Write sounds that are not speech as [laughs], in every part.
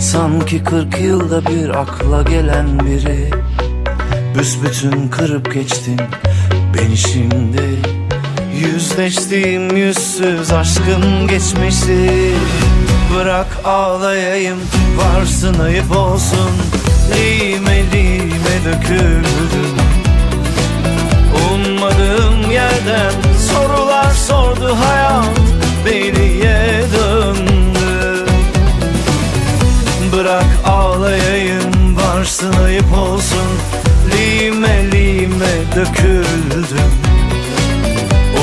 Sanki kırk yılda bir akla gelen biri. Büsbütün kırıp geçtin beni şimdi. Yüzleştiğim yüzsüz aşkın geçmişi. Bırak ağlayayım varsın ayıp olsun. Lime lime döküldüm. Ummadığım yerden sorular sordu hayat. Beriye Bırak ağlayayım varsın ayıp olsun. Lime lime döküldüm.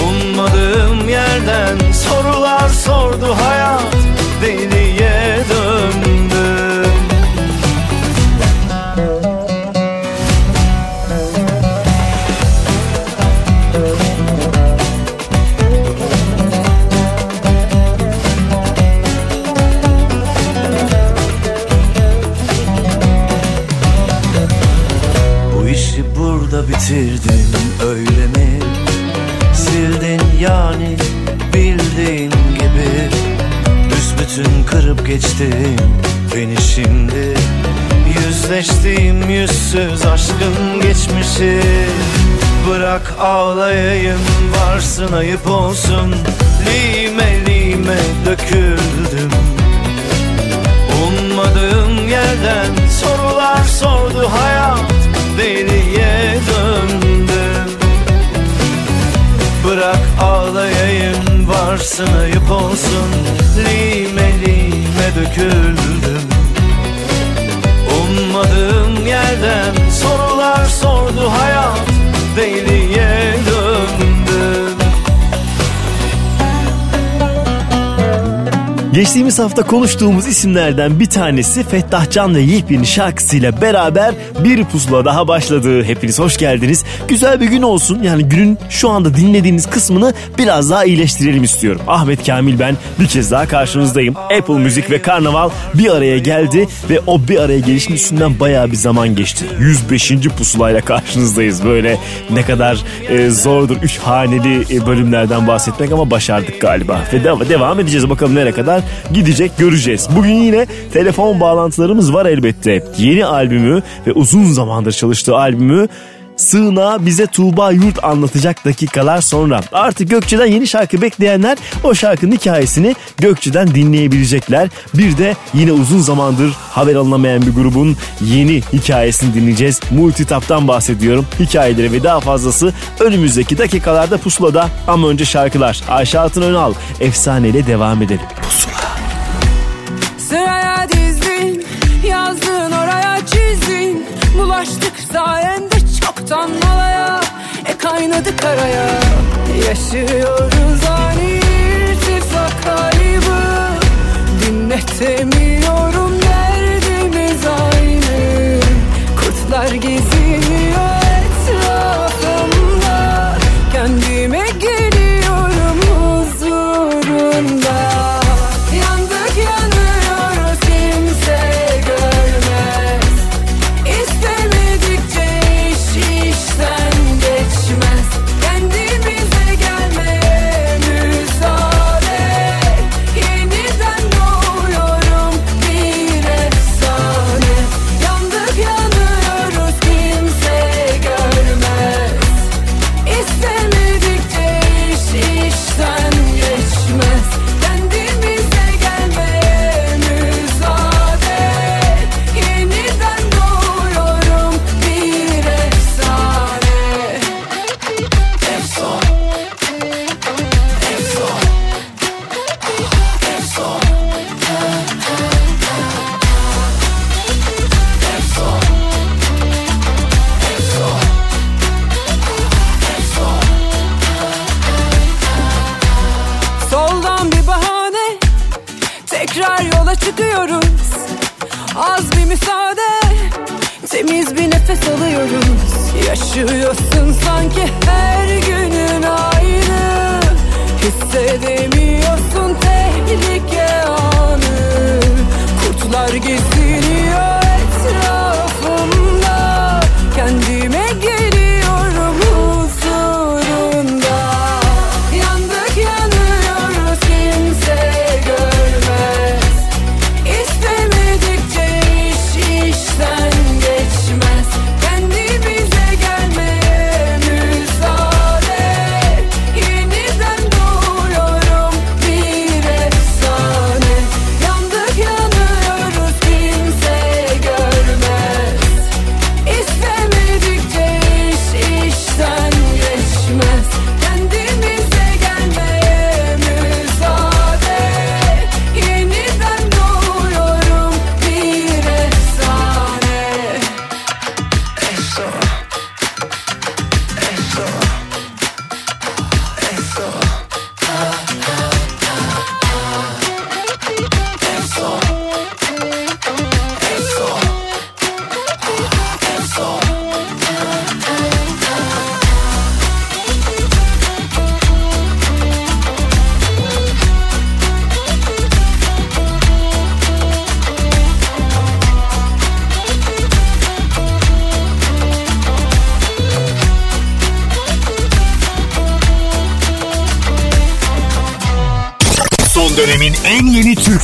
Ummadığım yerden sorular sordu hayat. Deliye bitirdin öyle mi? Sildin yani bildiğin gibi. Büsbütün kırıp geçtin beni şimdi. Yüzleştiğim yüzsüz aşkın geçmişi. Bırak ağlayayım varsın ayıp olsun. Lime lime döküldüm. Ummadığım yerden sorular sordu hayat Deliye döndüm. Bırak ağlayayım varsın ayıp olsun. Lime lime döküldüm. Ummadığım yerden sorular sordu hayat. Deliye döndüm Geçtiğimiz hafta konuştuğumuz isimlerden bir tanesi Fettah Can ve yepyeni şarkısıyla beraber bir pusula daha başladı. Hepiniz hoş geldiniz. Güzel bir gün olsun. Yani günün şu anda dinlediğiniz kısmını biraz daha iyileştirelim istiyorum. Ahmet Kamil ben bir kez daha karşınızdayım. Apple Müzik ve Karnaval bir araya geldi ve o bir araya gelişin üstünden bayağı bir zaman geçti. 105. pusulayla karşınızdayız. Böyle ne kadar e, zordur üç haneli e, bölümlerden bahsetmek ama başardık galiba. Ve dev- devam edeceğiz bakalım nereye kadar gidecek göreceğiz. Bugün yine telefon bağlantılarımız var elbette. Yeni albümü ve uzun zamandır çalıştığı albümü Sığına bize Tuğba Yurt anlatacak dakikalar sonra. Artık Gökçe'den yeni şarkı bekleyenler o şarkının hikayesini Gökçe'den dinleyebilecekler. Bir de yine uzun zamandır haber alınamayan bir grubun yeni hikayesini dinleyeceğiz. Multitap'tan bahsediyorum. Hikayeleri ve daha fazlası önümüzdeki dakikalarda pusulada ama önce şarkılar. Ayşe Altın Önal efsaneyle devam edelim. Sıraya dizdin Yazdın oraya çizdin Bulaştık sayende çoktan malaya E kaynadı karaya. Yaşıyoruz ani irtifak kaybı Dinletemiyorum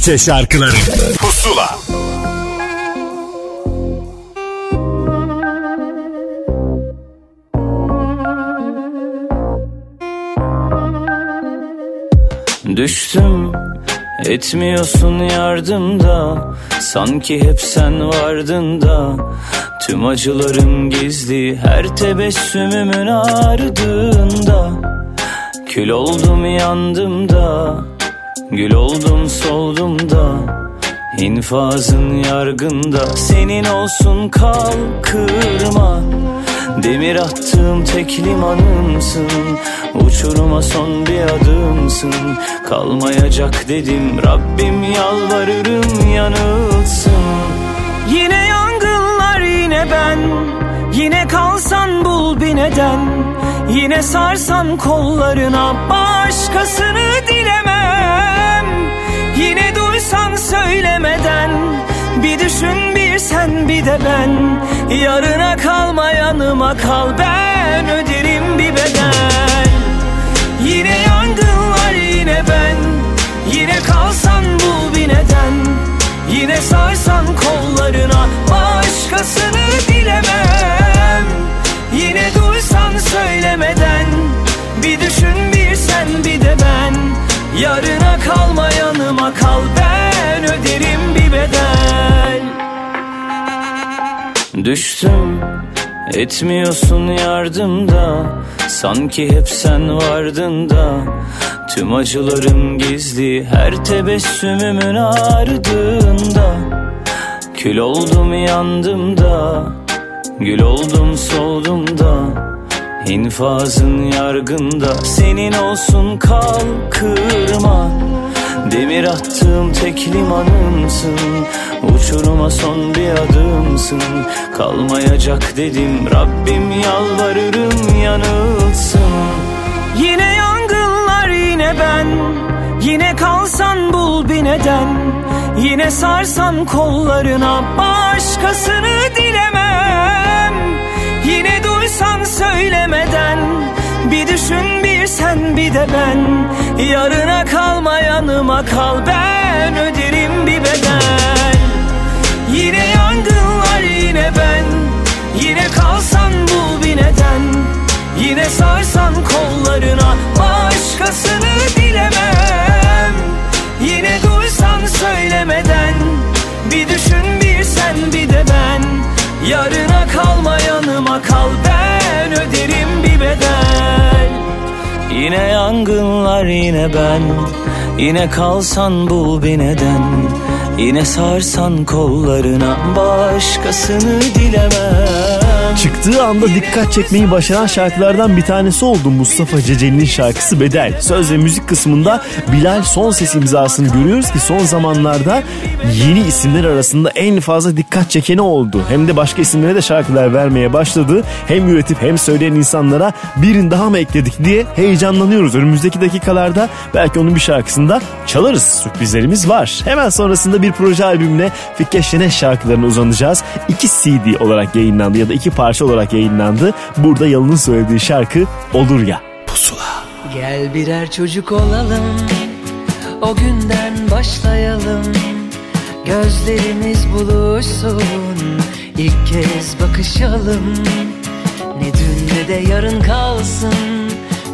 Türkçe şarkıları. Pusula. Düştüm etmiyorsun yardımda Sanki hep sen vardın da. Tüm acılarım gizli her tebessümümün ardında. Kül oldum yandım da Gül oldum soldum da İnfazın yargında. Senin olsun kal kırma Demir attığım tek limanımsın. Uçuruma son bir adımsın. Kalmayacak dedim Rabbim yalvarırım yanılsın. Yine yangınlar yine ben Yine kalsan bul bir neden. Yine sarsan kollarına Başkasını Yine duysan söylemeden Bir düşün bir sen bir de ben. Yarına kalma yanıma kal Ben öderim bir bedel. Yine yangınlar yine ben. Yine kalsan bul bir neden. Yine sarsan kollarına Başkasını dilemem. Yine duysan söylemeden Bir düşün bir sen bir de ben Yarına kalma yanıma kal Ben öderim bir bedel. Düştüm etmiyorsun yardımda Sanki hep sen vardın da. Tüm acılarım gizli her tebessümümün ardında. Kül oldum yandım da. Gül oldum soldum da İnfazın yargında Senin olsun kal kırma. Demir attığım tek limanımsın Uçuruma son bir adımsın. Kalmayacak dedim Rabbim yalvarırım yanılsın. Yine yangınlar yine ben Yine kalsan bul bir neden. Yine sarsan kollarına Başkasını Duysan söylemeden Bir düşün bir sen bir de ben. Yarına kalma yanıma kal Ben öderim bir bedel. Yine yangınlar yine ben. Yine kalsan bul bir neden. Yine sarsan kollarına Başkasını dilemem Yine duysan söylemeden Bir düşün bir sen bir de ben. Yarına kalma yanıma kal Ben öderim bir bedel. Yine yangınlar yine ben. Yine kalsan bul bir neden. Yine sarsan kollarına Başkasını dilemem Çıktığı anda dikkat çekmeyi başaran şarkılardan bir tanesi oldu Mustafa Ceceli'nin şarkısı Bedel. Söz ve müzik kısmında Bilal son ses imzasını görüyoruz ki son zamanlarda yeni isimler arasında en fazla dikkat çekeni oldu. Hem de başka isimlere de şarkılar vermeye başladı. Hem üretip hem söyleyen insanlara birini daha mı ekledik diye heyecanlanıyoruz. Önümüzdeki dakikalarda belki onun bir şarkısında çalarız. Sürprizlerimiz var. Hemen sonrasında bir proje albümüne Fikke Şeneş şarkılarına uzanacağız. İki CD olarak yayınlandı ya da iki parça olarak yayınlandı. Burada Yalın'ın söylediği şarkı Olur Ya. Pusula. Gel birer çocuk olalım O günden başlayalım Gözlerimiz buluşsun İlk kez bakışalım Ne dün ne de yarın kalsın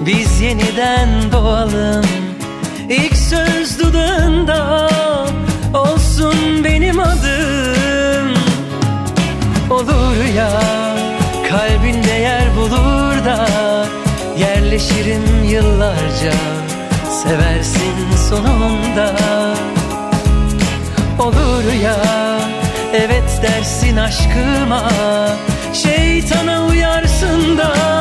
Biz yeniden doğalım İlk söz dudağında Olsun benim adım Olur ya Yerleşirim yıllarca. Seversin sonunda Olur ya Evet dersin aşkıma. Şeytana uyarsın da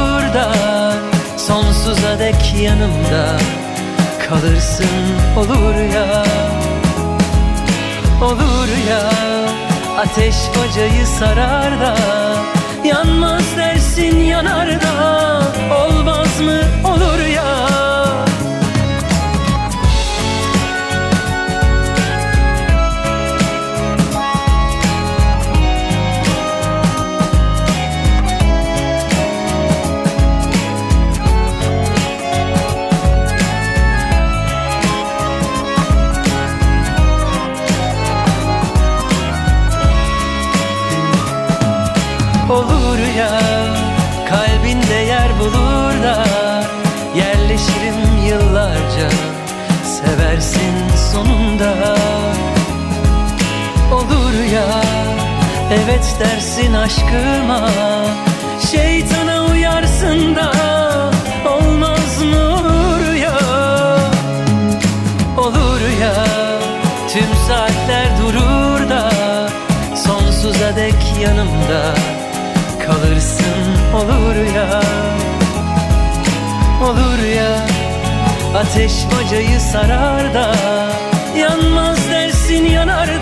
Sonsuza dek yanımda Kalırsın olur ya Olur ya. Ateş bacayı sarar da Yanmaz dersin yanar da Olmaz mı olur ya sonunda Olur ya Evet dersin aşkıma. Şeytana uyarsın da Olmaz mı olur ya? Olur ya Tüm saatler durur da Sonsuza dek yanımda Kalırsın. Olur ya Olur ya Ateş bacayı sarar da Yanmaz dersin yanar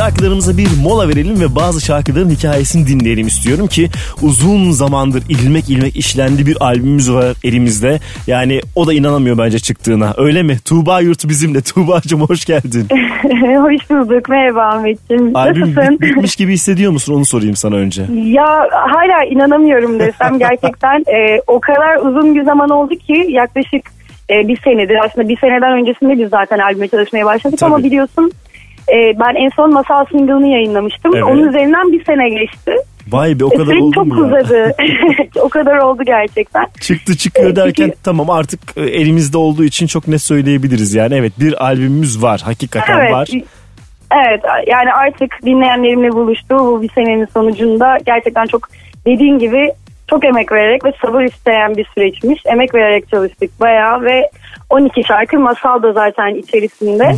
şarkılarımıza bir mola verelim ve bazı şarkıların hikayesini dinleyelim istiyorum ki uzun zamandır ilmek ilmek işlendi bir albümümüz var elimizde. Yani o da inanamıyor bence çıktığına öyle mi? Tuğba Yurt bizimle. [laughs] Tuğba'cığım hoş geldin. [laughs] Hoş bulduk. Merhaba Ahmetciğim. Albüm bit- bitmiş [laughs] gibi hissediyor musun onu sorayım sana önce. ya hala inanamıyorum desem gerçekten e, o kadar uzun bir zaman oldu ki yaklaşık e, bir senedir aslında bir seneden öncesinde biz zaten albüme çalışmaya başladık Tabii. ama biliyorsun e, ben en son Masal single'ını yayınlamıştım. Evet. Onun üzerinden bir sene geçti. Vay be o E, kadar süreç oldu çok mu uzadı. [laughs] o kadar oldu gerçekten. Çıktı çıkıyor E, derken çünkü- tamam artık e, elimizde olduğu için çok net söyleyebiliriz yani. Evet bir albümümüz var hakikaten Evet. var. Evet yani artık dinleyenlerimle buluştu bu bir senenin sonucunda gerçekten çok dediğin gibi çok emek vererek ve sabır isteyen bir süreçmiş. Emek vererek çalıştık bayağı ve 12 şarkı masal da zaten içerisinde.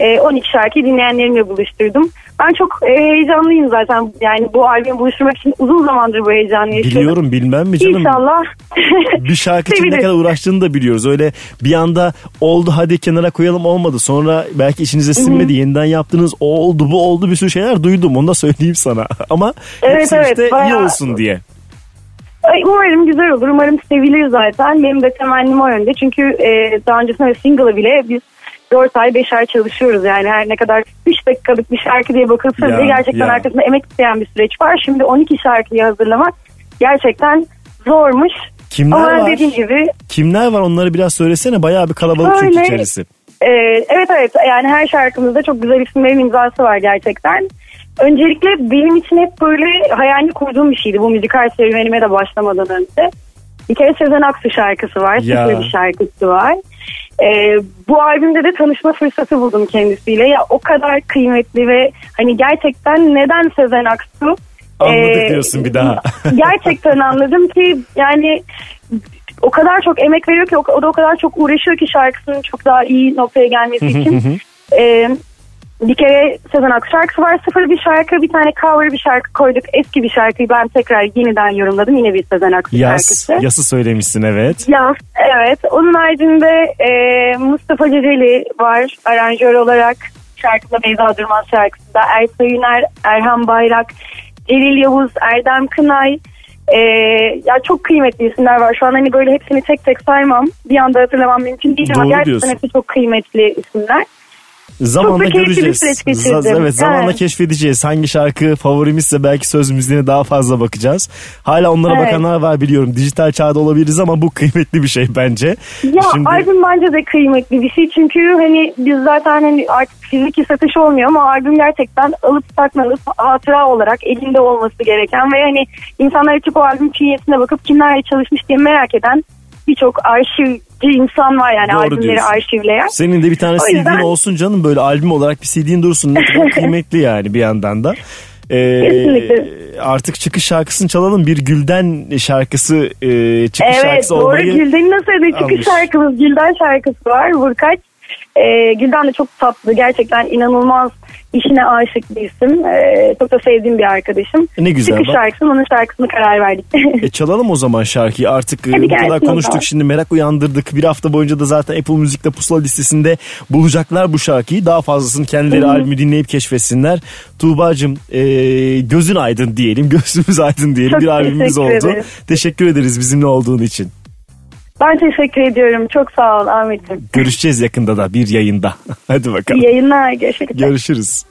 Ee, 12 şarkıyı dinleyenlerimle buluşturdum. Ben çok e, heyecanlıyım zaten. Yani bu albümü buluşturmak için uzun zamandır bu heyecanı yaşıyorum. Biliyorum bilmem mi canım? İnşallah. [laughs] bir şarkı için ne kadar uğraştığını da biliyoruz. Öyle bir anda oldu hadi kenara koyalım olmadı. Sonra belki içinize sinmedi yeniden yaptınız o oldu bu oldu bir sürü şeyler duydum onu da söyleyeyim sana. [laughs] Ama Evet, hepsi evet, işte iyi bayağı- olsun diye. Ay, Umarım güzel olur. Umarım sevilir zaten. Benim de temennim o yönde. Çünkü e, daha öncesinde single'ı bile biz 4 ay 5 ay çalışıyoruz. Yani her ne kadar 3 dakikalık bir şarkı diye bakılsa bile gerçekten ya. arkasında emek isteyen bir süreç var. Şimdi 12 şarkıyı hazırlamak gerçekten zormuş. Kimler Ama var? dediğim gibi Kimler var onları biraz söylesene bayağı bir kalabalık çünkü Şöyle- içerisi. e, evet evet yani her şarkımızda çok güzel isimlerin imzası var gerçekten. Öncelikle benim için hep böyle hayalini kurduğum bir şeydi bu müzikal serüvenime de başlamadan önce. Bir kere Sezen Aksu şarkısı var. Ya. Bir şarkısı var. Ee, bu albümde de tanışma fırsatı buldum kendisiyle. Ya o kadar kıymetli ve hani gerçekten neden Sezen Aksu? Anladık Ee, diyorsun bir daha. [laughs] gerçekten anladım ki yani o kadar çok emek veriyor ki o, o da o kadar çok uğraşıyor ki şarkısının çok daha iyi noktaya gelmesi için. Ee, bir kere Sezen Aksu şarkısı var. Sıfır bir şarkı, bir tane cover bir şarkı koyduk. Eski bir şarkıyı ben tekrar yeniden yorumladım. Yine bir Sezen Aksu Yas, şarkısı. yası söylemişsin evet. Yaz, evet. Onun haricinde e, Mustafa Ceceli var aranjör olarak. Şarkıda Beyza Durmaz şarkısında. Ersa Yüner, Erhan Bayrak, Celil Yavuz, Erdem Kınay. E, ya çok kıymetli isimler var. Şu an hani böyle hepsini tek tek saymam. Bir anda hatırlamam mümkün değil ama gerçekten diyorsun. hepsi çok kıymetli isimler. Zamanla keyifli bir göreceğiz. süreç geçirdim. Z- evet zamanla Evet. keşfedeceğiz. Hangi şarkı favorimizse belki söz müziğine daha fazla bakacağız. Hala onlara Evet. bakanlar var biliyorum. Dijital çağda olabiliriz ama bu kıymetli bir şey bence. Ya albüm bence de kıymetli bir şey çünkü hani biz zaten hani artık fiziki satış olmuyor ama albüm gerçekten alıp saklanıp hatıra olarak elinde olması gereken ve hani insanlar açıp o albüm künyesine bakıp kimlerle çalışmış diye merak eden birçok arşivci insan var yani Doğru albümleri diyorsun. arşivleyen. senin de bir tane O CD'in yüzden- olsun canım böyle albüm olarak bir CD'in dursun. Ne kadar [laughs] kıymetli yani bir yandan da. Ee, Kesinlikle. artık çıkış şarkısını çalalım. Bir Gülden şarkısı e, çıkış Evet şarkısı doğru olmayı Gülden'in nasıl öyle almış. çıkış şarkımız Gülden şarkısı var Vurkaç. Ee, Gülden de çok tatlı gerçekten inanılmaz işine aşık bir isim. Ee, çok da sevdiğim bir arkadaşım. Ne güzel Çıkış bak. şarkısının onun şarkısını karar verdik. E çalalım o zaman şarkıyı artık e, Hadi bu kadar konuştuk şimdi merak uyandırdık bir hafta boyunca da zaten Apple Müzik'te pusula listesinde bulacaklar bu şarkıyı daha fazlasını kendileri albümü dinleyip keşfetsinler Tuğba'cığım e, gözün aydın diyelim [laughs] gözümüz aydın diyelim Çok bir albümümüz oldu ederiz. teşekkür ederiz bizimle olduğun için ben teşekkür ediyorum. Çok sağ ol Ahmet'im. görüşeceğiz yakında da bir yayında [laughs] hadi bakalım İyi yayınlar. Görüşmek üzere. görüşürüz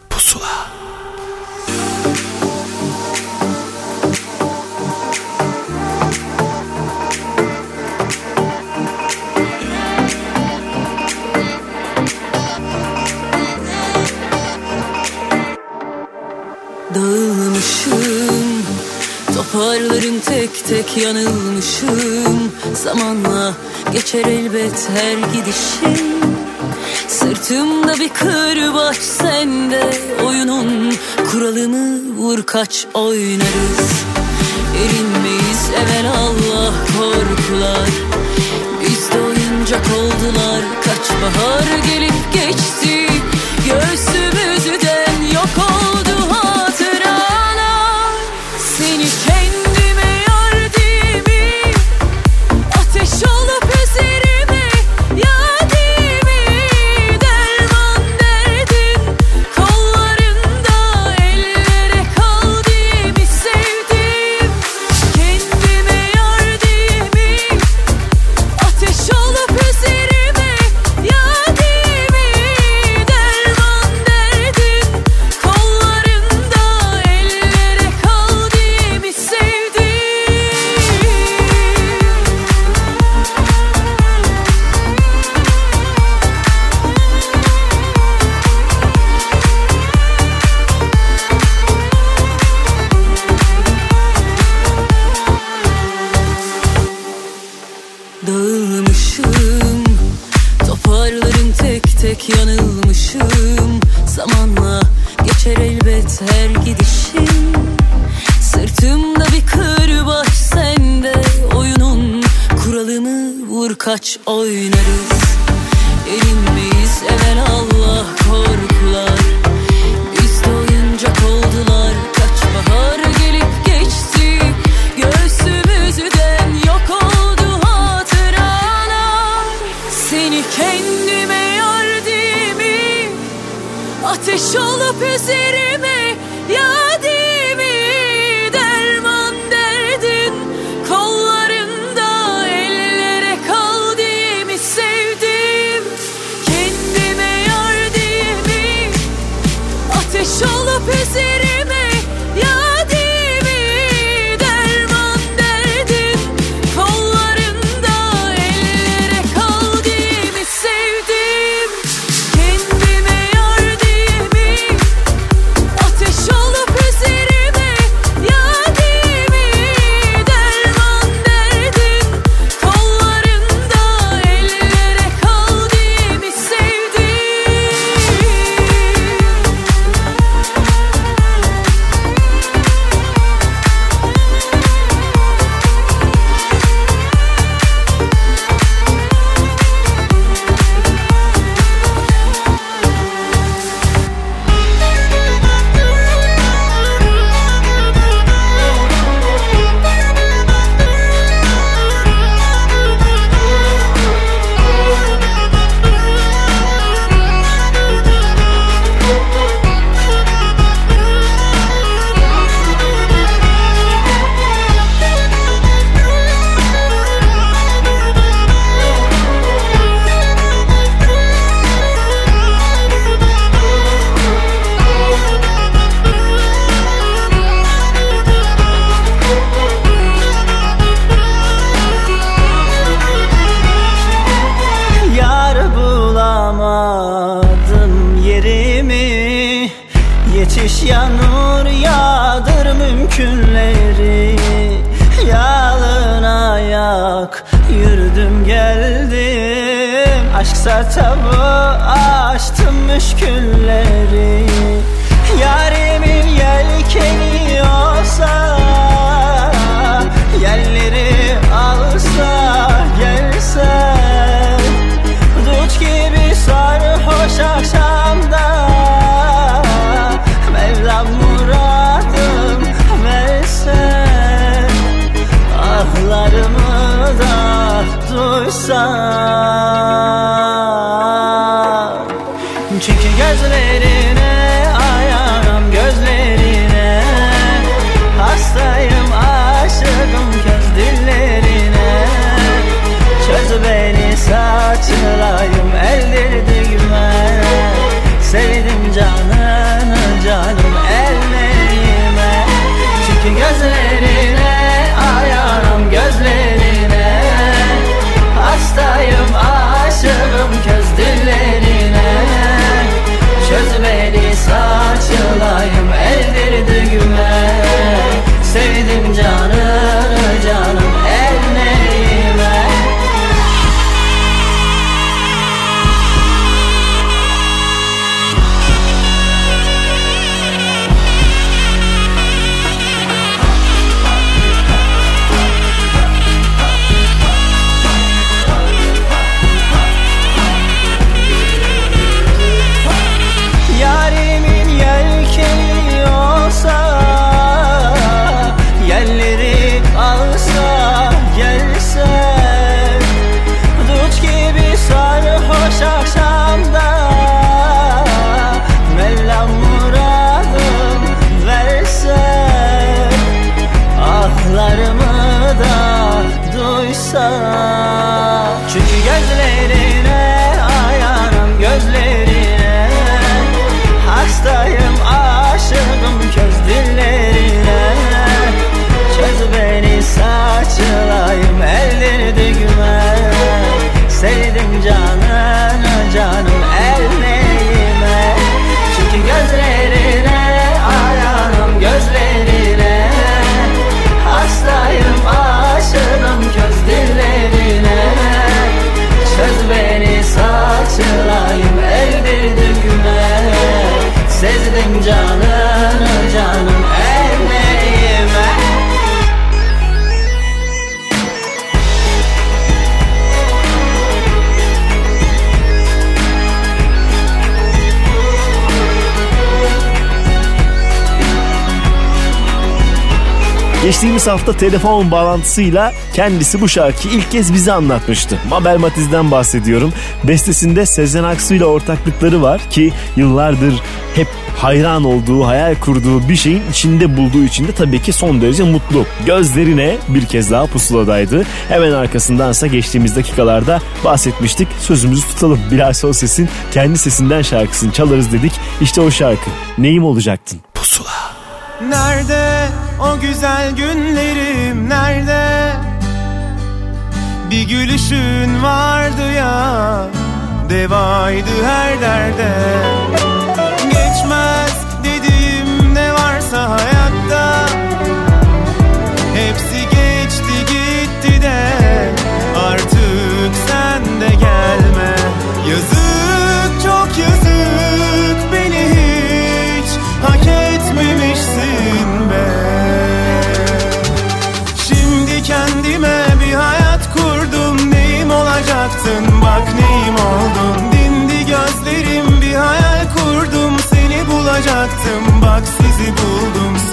Dağılmışım Toparlarım tek tek yanılmışım. Zamanla geçer elbet her gidişim. Sırtımda bir kırbaç sende Oyunun kuralını vur kaç oynarız. Erinmeyiz evvel Allah korkular. Biz de oyuncak oldular Kaç bahar gelip geçti. Göğsümüzden yok oldu Geçtiğimiz hafta telefon bağlantısıyla kendisi bu şarkıyı ilk kez bize anlatmıştı. Mabel Matiz'den bahsediyorum. Bestesinde Sezen Aksu ile ortaklıkları var ki yıllardır hep hayran olduğu, hayal kurduğu bir şeyin içinde bulduğu için de tabii ki son derece mutlu. Gözlerine bir kez daha pusuladaydı. Hemen arkasındansa geçtiğimiz dakikalarda bahsetmiştik. Sözümüzü tutalım. Bilal Ses'in kendi sesinden şarkısını çalarız dedik. İşte o şarkı. Neyim olacaktın? Nerede o güzel günlerim? Nerede? Bir gülüşün vardı ya Devaydı her derde. Geçmez dediğim ne varsa hayatta. Hepsi geçti gitti de Artık sen de gelme. Yazık çok yazık be Şimdi kendime bir hayat kurdum Neyim olacaktın? Bak neyim oldun? Dindi gözlerim bir hayal kurdum Seni bulacaktım. Bak sizi buldum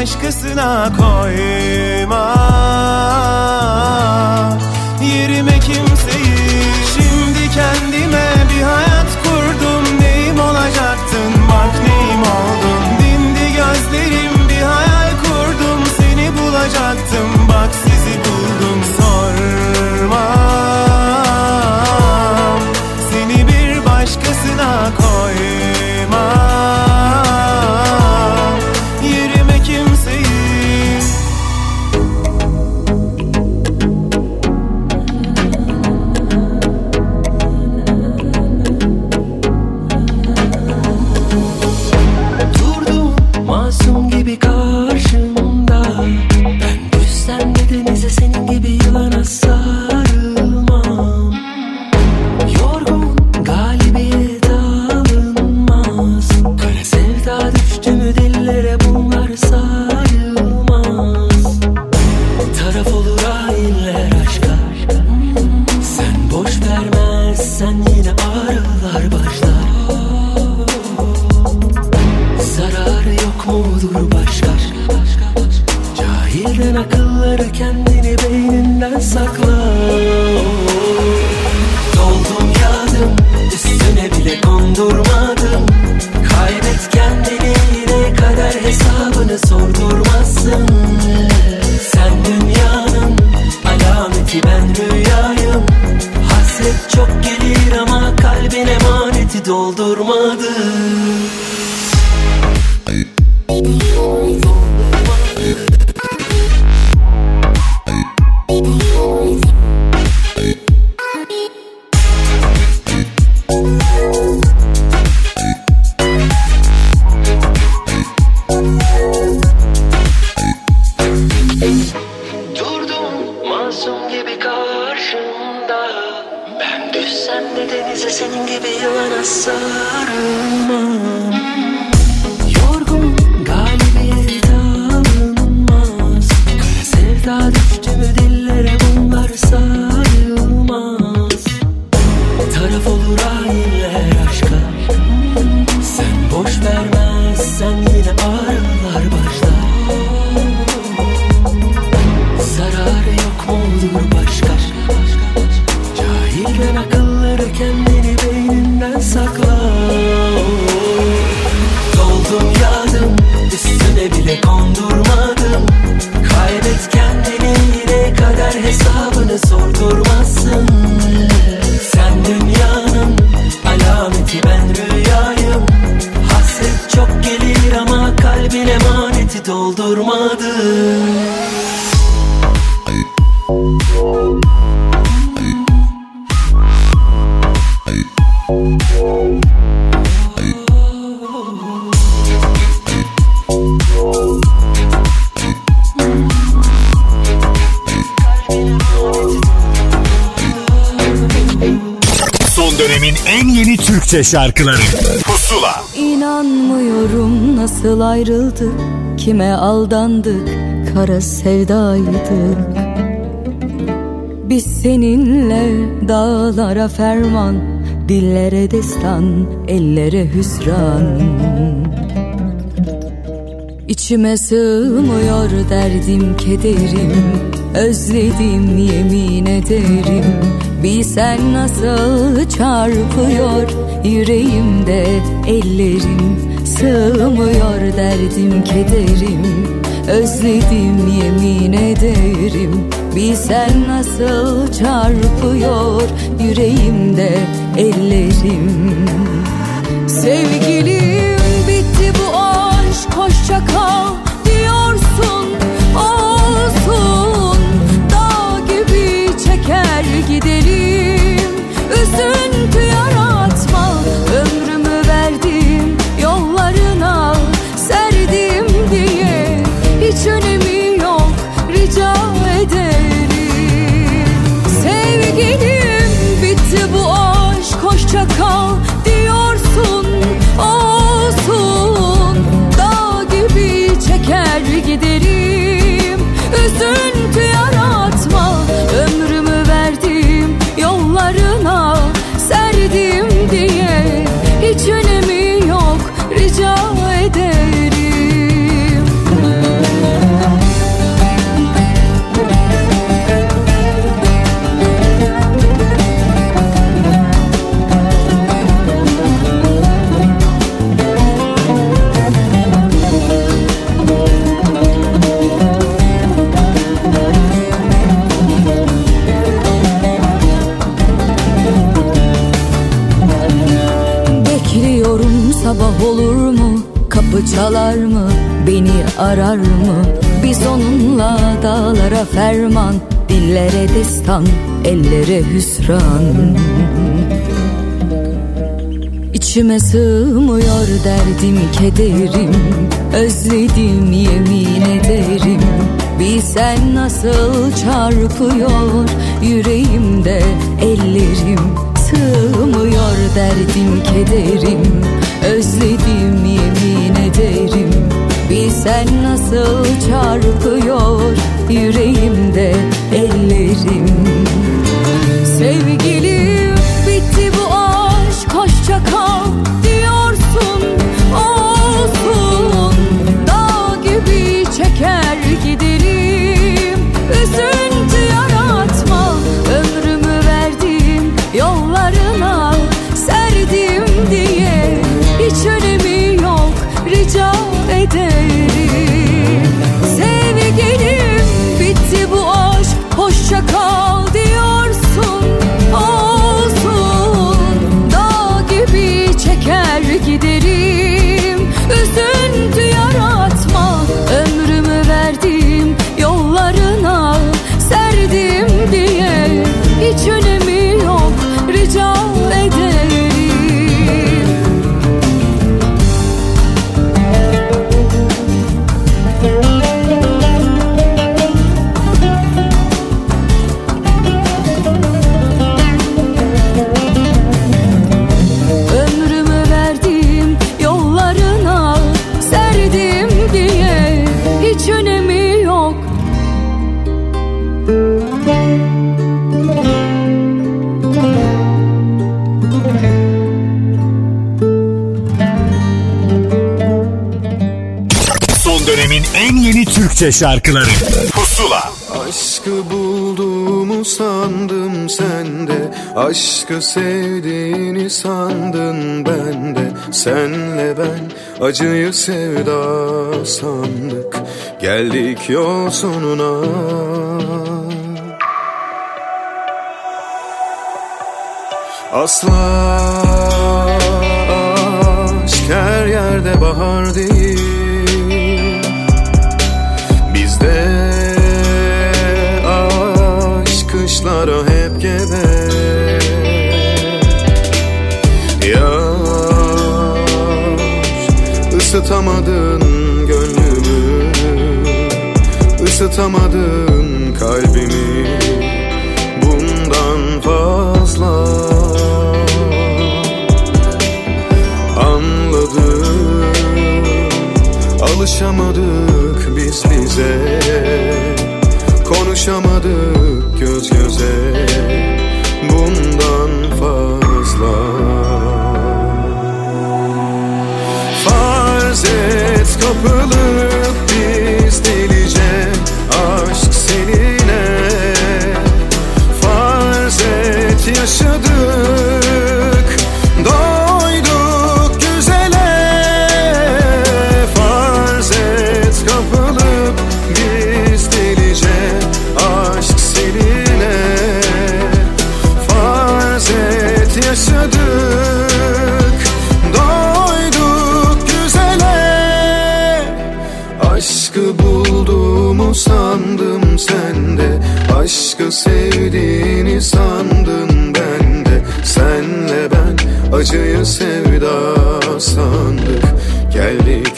başkasına koyma. Yerime kimseyi Şimdi kendime bir hayat kurdum. Neyim olacaktın? Bak neyim oldum? Dindi gözlerim bir hayal kurdum. Seni bulacaktım. Bak sizi buldum. Sorma Seni bir başkasına Türkçe şarkıları. Pusula. İnanmıyorum nasıl ayrıldık Kime aldandık kara sevdaydık Biz seninle dağlara ferman Dillere destan ellere hüsran. İçime sığmıyor derdim kederim Özledim yemin ederim. Bilsen nasıl çarpıyor Yüreğimde ellerim Sığmıyor derdim kederim. Özledim yemin ederim. Bilsen nasıl çarpıyor Yüreğimde ellerim. Sevim kollarına serdim diye hiç önemli olur mu? Kapı çalar mı? Beni arar mı? Biz onunla dağlara ferman Dillere destan, ellere hüsran İçime sığmıyor derdim kederim Özledim yemin ederim Bilsen nasıl çarpıyor yüreğimde ellerim Sığmıyor derdim kederim Türkçe şarkıları. Pusula. Aşkı bulduğumu sandım sende. Aşkı sevdiğini sandın bende. Senle ben acıyı sevda sandık. Geldik yol sonuna Asla ısıtamadın gönlümü Isıtamadın kalbimi. Bundan fazla Anladım Alışamadık biz bize. Konuşamadık göz göze. Bundan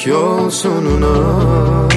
yol sonuna.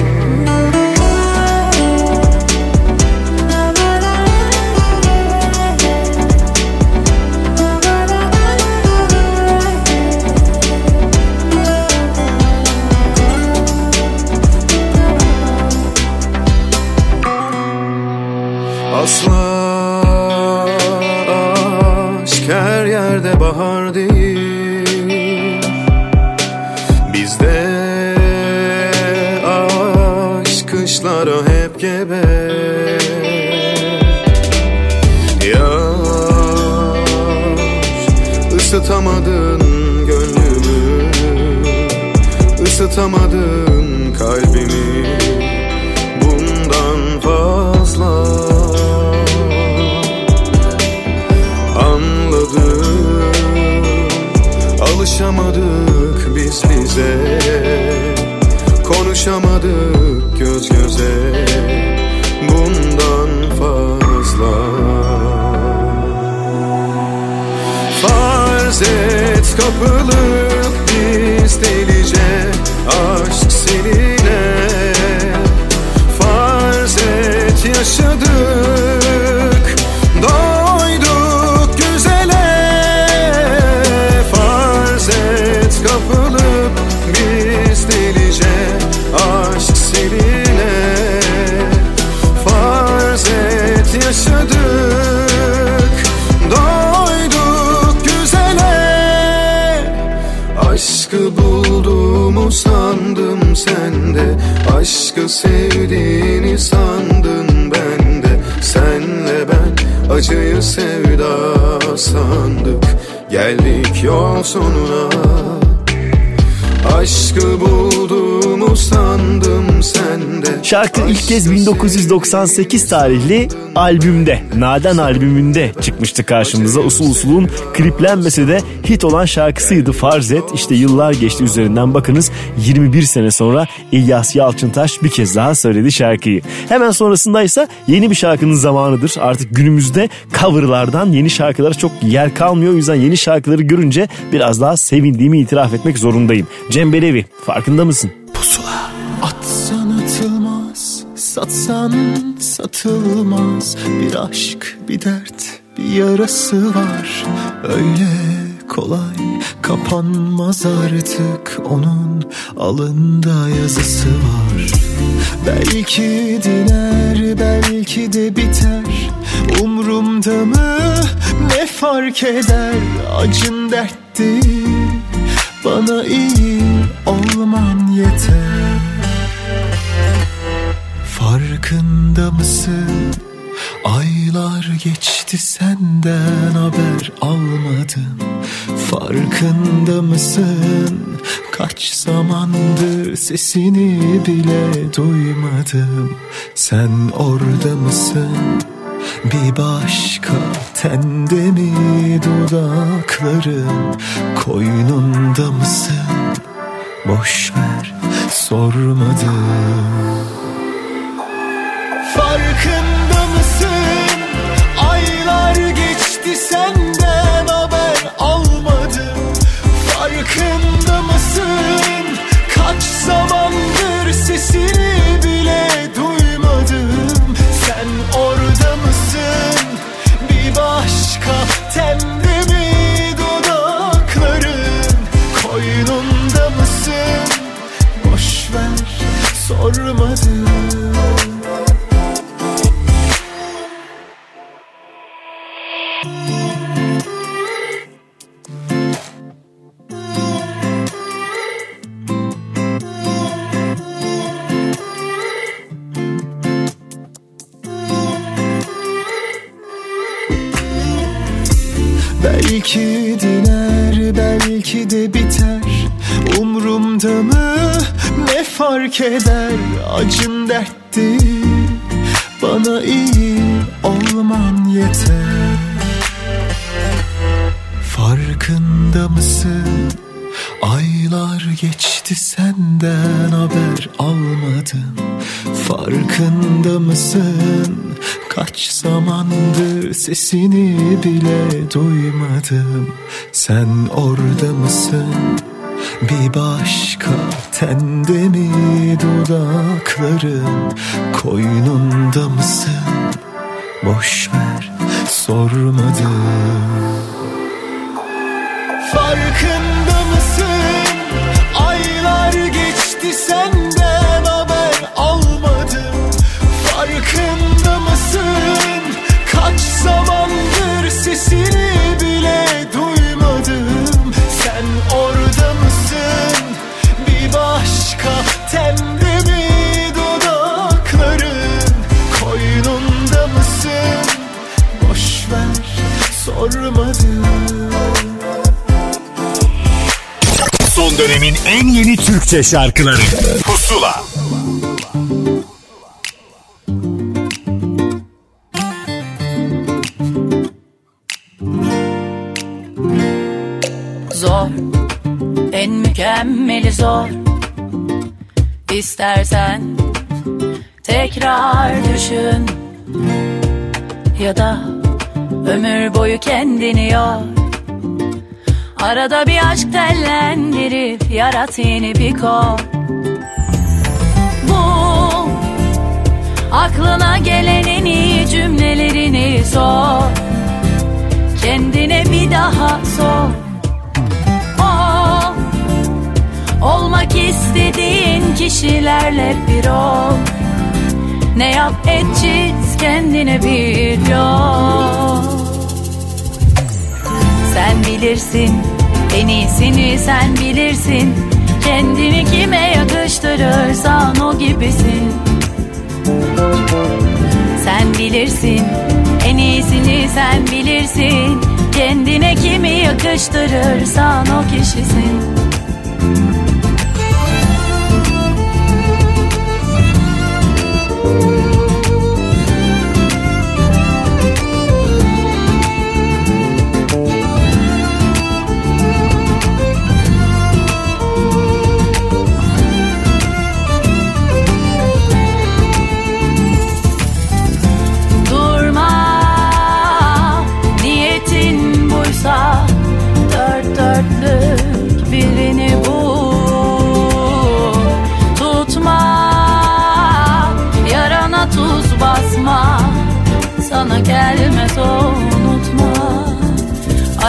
İlk kez 1998 tarihli albümde, Naden albümünde çıkmıştı karşımıza. Usul usulun kliplenmesi de hit olan şarkısıydı Farz et. İşte yıllar geçti üzerinden bakınız 21 sene sonra İlyas Yalçıntaş bir kez daha söyledi şarkıyı. Hemen sonrasında ise yeni bir şarkının zamanıdır. Artık günümüzde coverlardan yeni şarkılara çok yer kalmıyor. O yüzden yeni şarkıları görünce biraz daha sevindiğimi itiraf etmek zorundayım. Cem Belevi farkında mısın? Satsan satılmaz. Bir aşk, bir dert, bir yarası var. Öyle kolay kapanmaz artık Onun alında yazısı var. Belki diner, belki de biter. Umrumda mı? Ne fark eder? Acın dert değil bana iyi olman yeter Farkında mısın? Aylar geçti senden haber almadım Farkında mısın? Kaç zamandır sesini bile duymadım Sen orada mısın? Bir başka tende mi dudakların Koynunda mısın? Boş ver sormadım Farkında mısın? Aylar geçti senden haber almadım Farkında mısın? Kaç zamandır sesini ne fark eder Acın dert değil bana iyi olman yeter. Farkında mısın? Aylar geçti senden haber almadım. Farkında mısın? Kaç zamandır sesini bile duymadım. Sen orada mısın? Bir başka tende mi dudakların Koynunda mısın boş ver sormadım Farkında mısın? Aylar geçti senden sormadım. Son dönemin en yeni Türkçe şarkıları. Pusula. Zor En mükemmeli zor. İstersen tekrar düşün. Ya da ömür boyu kendini yor. Arada bir aşk tellendirip yarat yeni bir kol Bu aklına gelen en iyi cümlelerini sor. Kendine bir daha sor. O olmak istediğin kişilerle bir ol. Ne yap et çiz kendine bir yol Sen bilirsin en iyisini sen bilirsin. Kendini kime yakıştırırsan o gibisin. Sen bilirsin en iyisini sen bilirsin. Kendine kimi yakıştırırsan o kişisin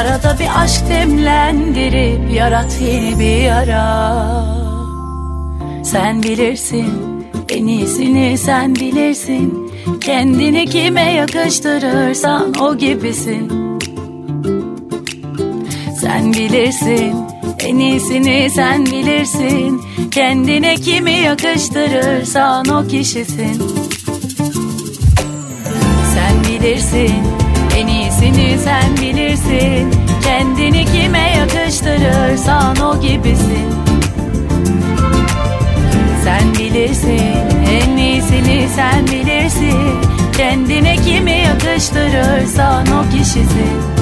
Arada bir aşk demlendirip yarat yeni bir yara. Sen bilirsin en iyisini sen bilirsin. Kendini kime yakıştırırsan o gibisin. Sen bilirsin en iyisini sen bilirsin. Kendine kimi yakıştırırsan o kişisin. Sen bilirsin sen bilirsin. Kendini kime yakıştırırsan o gibisin. Sen bilirsin en iyisini sen bilirsin. Kendine kimi yakıştırırsan o kişisin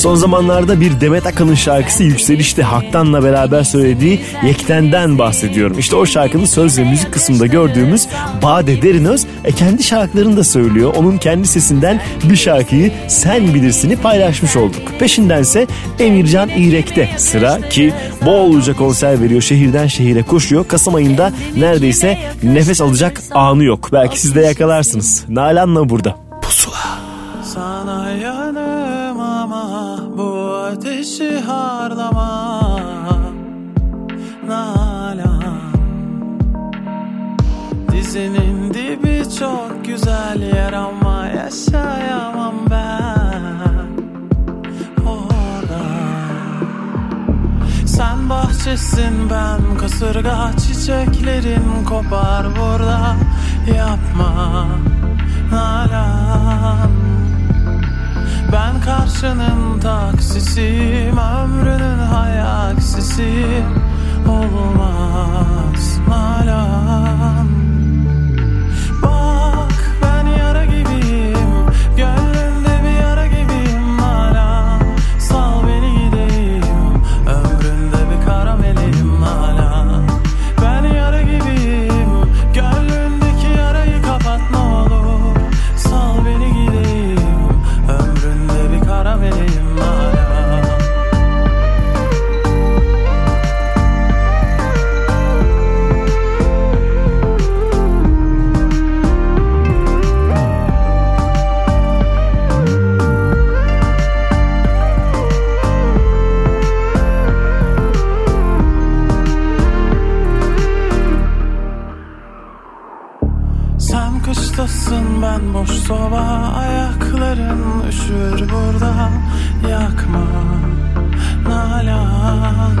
Son zamanlarda bir Demet Akalın şarkısı Yükseliş'te Haktan'la beraber söylediği Yekten'den bahsediyorum. İşte o şarkının söz ve müzik kısmında gördüğümüz Bade Derinöz e, kendi şarkılarını da söylüyor. Onun kendi sesinden bir şarkıyı Sen Bilirsini paylaşmış olduk. Peşindense Emircan İrek'te sıra ki bolca konser veriyor. Şehirden şehire koşuyor. Kasım ayında neredeyse nefes alacak anı yok. Belki siz de yakalarsınız. Nalan'la burada. Harlama Nalan. Dizinin dibi çok güzel yer ama yaşayamam ben Orada. Sen bahçesin ben kasırga çiçeklerin kopar burada. Yapma Nalan Ben karşının taksisiyim Ömrünün hayaksisiyim Olmaz Nalan Bak ben yara gibiyim Gönlünde soba Ayakların üşür burada Yakma Nalan.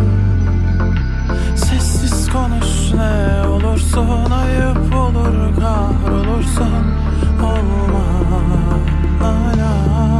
Sessiz konuş ne olursun Ayıp olur kahrolursun. Olma Nalan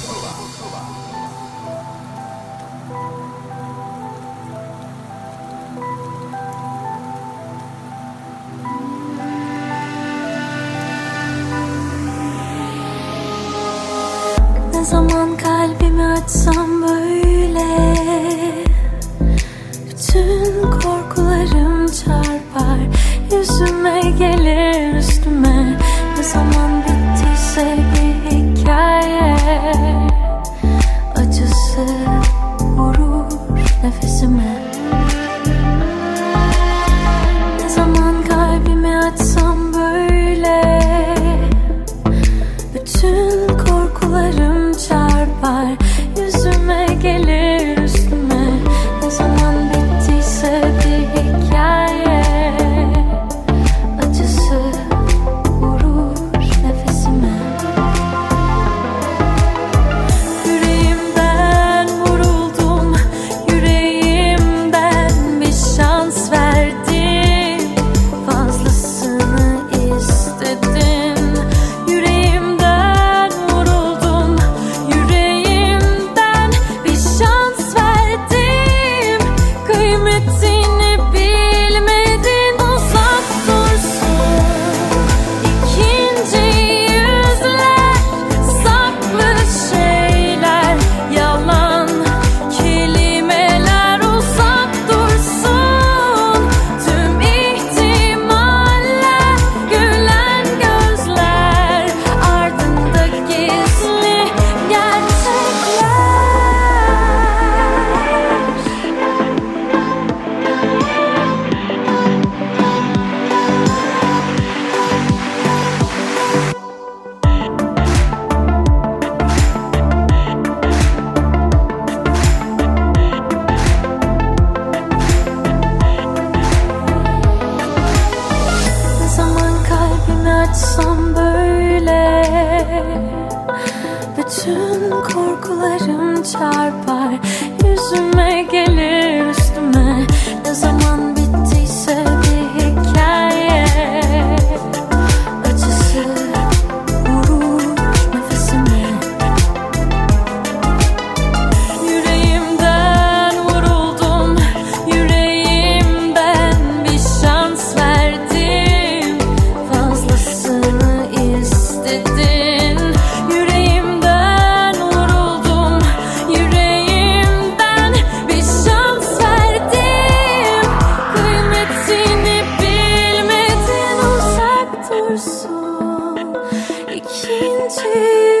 벌써 익힌 지.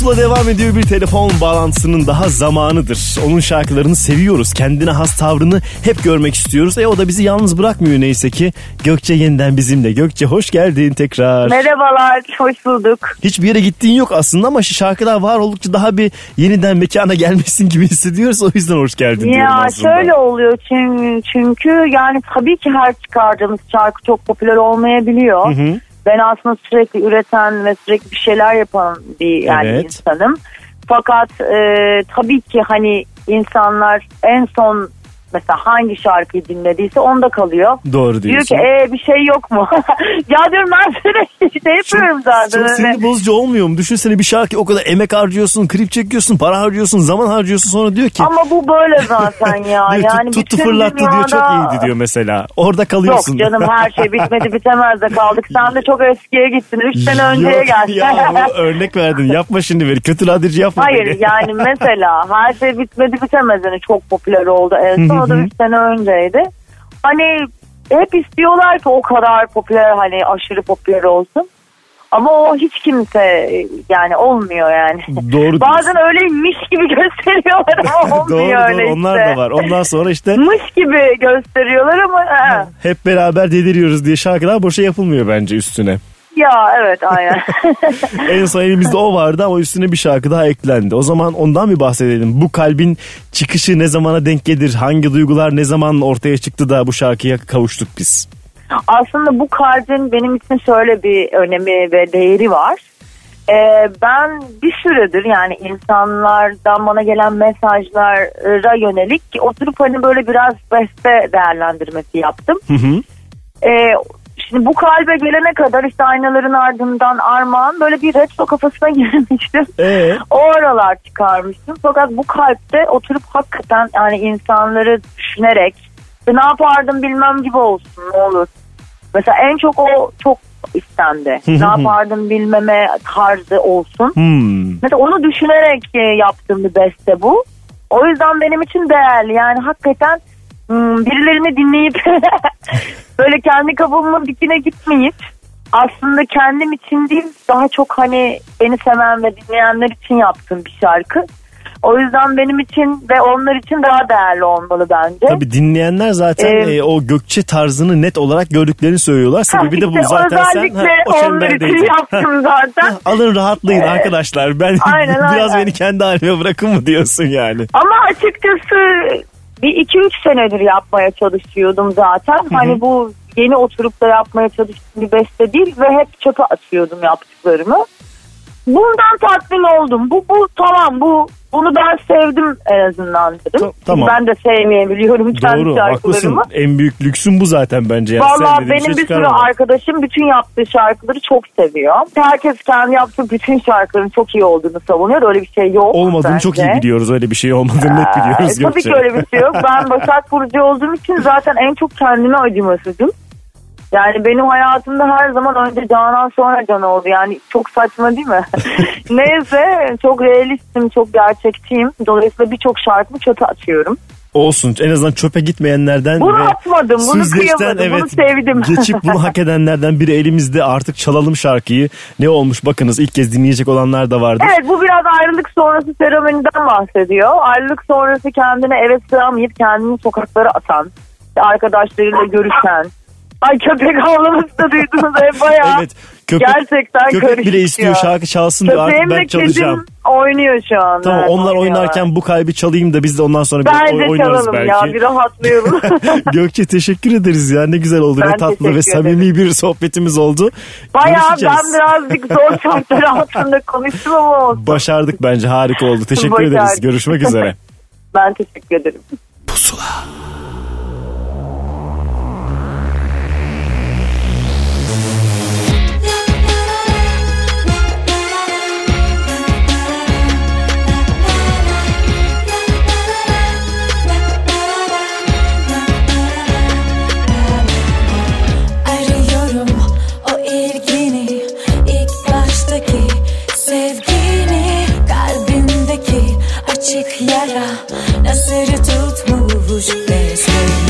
Pusula devam ediyor bir telefon bağlantısının daha zamanıdır. Onun şarkılarını seviyoruz. Kendine has tavrını hep görmek istiyoruz. E o da bizi yalnız bırakmıyor neyse ki. Gökçe yeniden bizimle. Gökçe hoş geldin tekrar. Merhabalar, hoş bulduk. Hiçbir yere gittiğin yok aslında ama şu şarkılar var oldukça daha bir yeniden mekana gelmişsin gibi hissediyoruz. O yüzden hoş geldin diyorum Ya aslında. şöyle oluyor çünkü, çünkü yani tabii ki her çıkardığımız şarkı çok popüler olmayabiliyor. Hı hı. Ben aslında sürekli üreten ve sürekli bir şeyler yapan bir yani Evet. insanım. Fakat e, tabii ki hani insanlar en son mesela hangi şarkıyı dinlediyse onda kalıyor. Doğru Diyor diyorsun. ki e, bir şey yok mu? [laughs] ya diyorum ben sana [laughs] işte yapıyorum zaten. Çok sinir bozucu olmuyor mu? Düşünsene bir şarkı o kadar emek harcıyorsun, klip çekiyorsun, para harcıyorsun, zaman harcıyorsun sonra diyor ki Ama bu böyle zaten [laughs] ya. diyor, yani tut, tuttu fırlattı diyor çok dünyada- iyiydi diyor mesela. Orada kalıyorsun. Yok canım her şey bitmedi bitemez de kaldık. Sen de çok eskiye gittin. Üç sene önceye geldin. ya örnek verdin. Yapma şimdi beni. Kötü radyocu yapma Hayır beni. yani mesela her şey bitmedi bitemez yani çok popüler oldu en son o da 3 sene önceydi. Hani hep istiyorlar ki o kadar popüler hani aşırı popüler olsun. Ama o hiç kimse yani olmuyor yani. Doğru [laughs] Bazen öyleymiş gibi gösteriyorlar ama [laughs] doğru olmuyor öyle doğru onlar işte. da var. Ondan sonra işte Mış gibi gösteriyorlar ama he. hep beraber deliriyoruz diye şarkılar boşa yapılmıyor bence üstüne. Ya evet aynen. [laughs] en son elimizde o vardı ama üstüne bir şarkı daha eklendi. O zaman ondan bir bahsedelim. Bu kalbin çıkışı ne zamana denk gelir? Hangi duygular ne zaman ortaya çıktı da bu şarkıya kavuştuk biz? Aslında bu kalbin benim için şöyle bir önemi ve değeri var. Ee, ben bir süredir yani insanlardan bana gelen mesajlara yönelik oturup hani böyle biraz beste değerlendirmesi yaptım. Hı hı. Ee, şimdi bu kalbe gelene kadar işte aynaların ardından armağan böyle bir retro kafasına [laughs] girmiştim. Ee? O aralar çıkarmıştım. Fakat bu kalpte oturup hakikaten yani insanları düşünerek işte ne yapardım bilmem gibi olsun ne olur. Mesela en çok o çok istendi. ne yapardım bilmeme tarzı olsun. Hmm. Mesela onu düşünerek e, yaptığım bir beste bu. O yüzden benim için değerli. Yani hakikaten hmm, birilerini dinleyip [laughs] böyle kendi kafamın dikine gitmeyip aslında kendim için değil daha çok hani beni seven ve dinleyenler için yaptığım bir şarkı. O yüzden benim için ve onlar için daha değerli olmalı bence. Tabii dinleyenler zaten Ee, e, o Gökçe tarzını net olarak gördüklerini söylüyorlar. Sebebi de bu İşte zaten sen ha, o onlar için yaptım zaten. [laughs] Alın rahatlayın arkadaşlar. Ben Aynen, [laughs] biraz aynen. beni kendi halime bırakın mı diyorsun yani? Ama açıkçası bir iki üç senedir yapmaya çalışıyordum zaten. Hani bu yeni oturup da yapmaya çalıştığım bir beste değil ve hep çöpe atıyordum yaptıklarımı. Bundan tatmin oldum. Bu bu tamam bu bunu ben sevdim en azından dedim. Ta- tamam. Ben de sevmeyebiliyorum kendi Doğru haklısın. En büyük lüksün bu zaten bence. Yani Valla benim şey bir sürü arkadaşım bütün yaptığı şarkıları çok seviyor. Herkes kendi yaptığı bütün şarkıların çok iyi olduğunu savunuyor. Öyle bir şey yok. Olmadığını bence. çok iyi biliyoruz. Öyle bir şey olmadığını net biliyoruz. E, tabii ki öyle bir şey yok. Ben [laughs] Başak Burcu olduğum için zaten en çok kendime acımasızım. Yani benim hayatımda her zaman önce Canan sonra Can oldu. Yani çok saçma değil mi? [laughs] Neyse çok realistim, çok gerçekçiyim. Dolayısıyla birçok şarkımı çöpe atıyorum. Olsun. En azından çöpe gitmeyenlerden Bunu atmadım, bunu kıyamadım, bunu sevdim. [laughs] Geçip bunu hak edenlerden biri elimizde artık çalalım şarkıyı. Ne olmuş bakınız ilk kez dinleyecek olanlar da vardır. Evet bu biraz ayrılık sonrası serüveninden bahsediyor. Ayrılık sonrası kendine eve sığamayıp kendini sokaklara atan, arkadaşlarıyla görüşen. Ay köpek havlaması da duydunuz ev bayağı. [laughs] Evet, köpek- gerçekten köpek karışık bile istiyor ya. şarkı çalsın diyor artık ben çalacağım. oynuyor şu an. Tamam onlar oynuyorlar. oynarken bu kalbi çalayım da biz de ondan sonra Bence oy- oynarız çalalım belki. ya bir rahatlayalım. [laughs] Gökçe teşekkür ederiz ya ne güzel oldu Ben ne tatlı ve samimi bir sohbetimiz oldu. Bayağı ben birazcık zor şartlar altında konuştum ama olsun. Başardık bence harika oldu. Teşekkür Başardık. ederiz. Görüşmek üzere. [laughs] Ben teşekkür ederim. Arıyorum açık yara tutmuş besbelli gidiyorum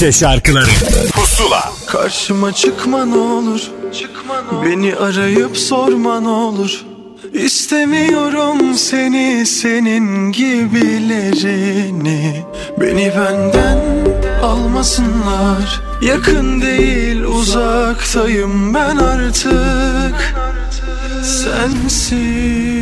Türkçe şarkıları. Pusula. Karşıma çıkma ne olur. Çıkma ne olur. Beni arayıp sorma ne olur. İstemiyorum seni senin gibilerini. Beni benden almasınlar. Yakın değil uzaktayım ben artık. Sensiz.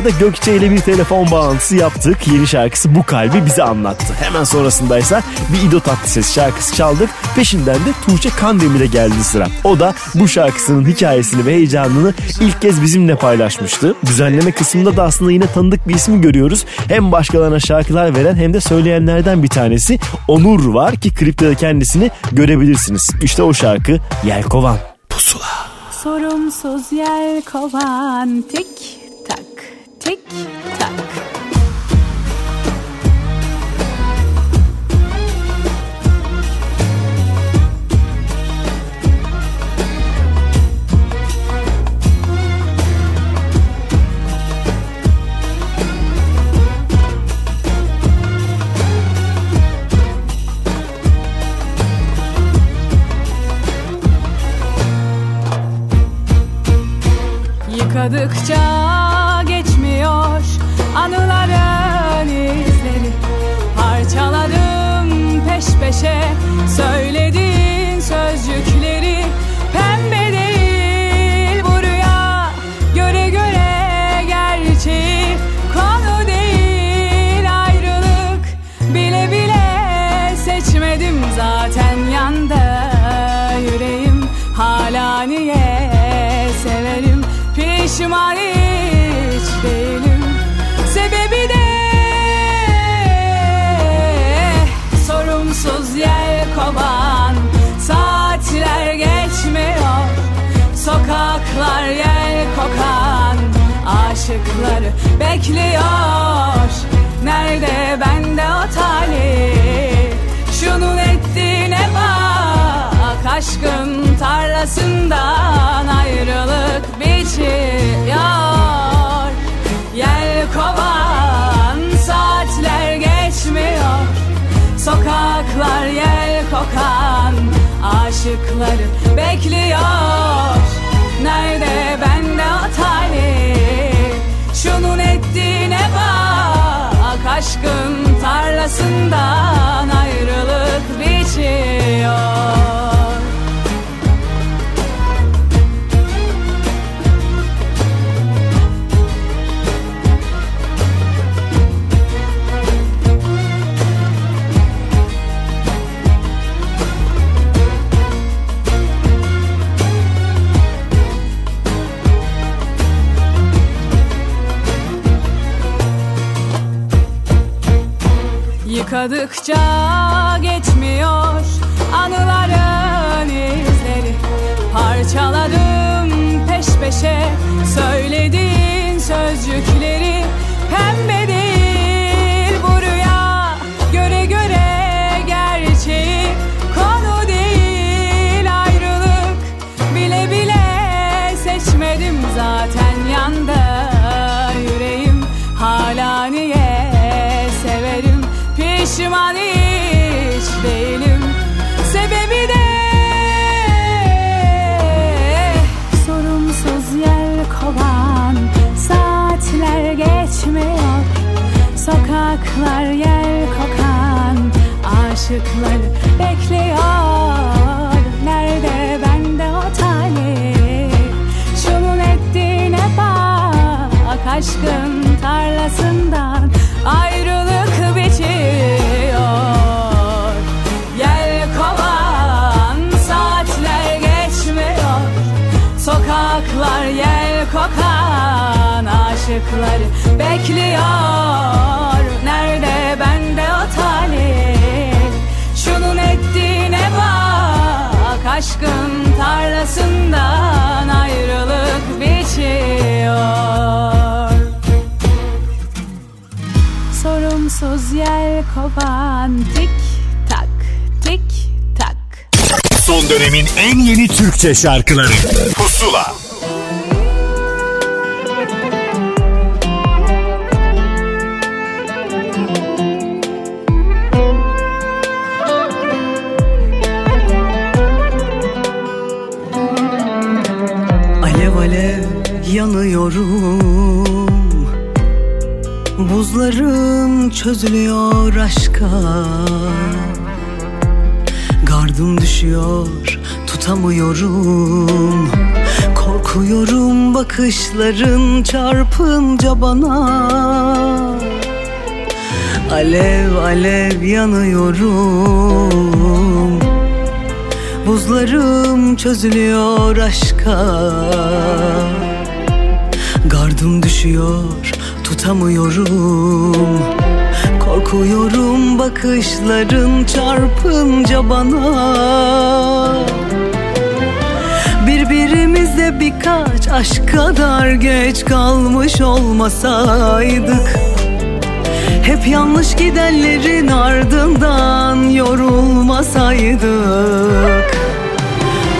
yıllarda Gökçe ile bir telefon bağlantısı yaptık. Yeni şarkısı Bu Kalbi bize anlattı. Hemen sonrasındaysa bir İdo Tatlıses şarkısı çaldık. Peşinden de Tuğçe Kandemir'e geldi sıra. O da bu şarkısının hikayesini ve heyecanını ilk kez bizimle paylaşmıştı. Düzenleme kısmında da aslında yine tanıdık bir ismi görüyoruz. Hem başkalarına şarkılar veren hem de söyleyenlerden bir tanesi Onur var ki klipte de kendisini görebilirsiniz. İşte o şarkı Yelkovan. Pusula. Sorumsuz yelkovan tek aşkın tarlasından ayrılık biçiyor. bakacağım to my dönemin en yeni Türkçe şarkıları. Pusula. Alev alev yanıyorum. Buzlarım çözülüyor aşka. Gardım düşüyor tutamıyorum Korkuyorum bakışların çarpınca bana. Alev alev yanıyorum. Buzlarım çözülüyor aşka. Gardım düşüyor tutamıyorum. Korkuyorum bakışların çarpınca bana Birbirimize birkaç aşk kadar geç kalmış olmasaydık hep yanlış gidenlerin ardından yorulmasaydık.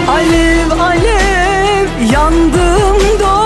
Alev alev yandım doğru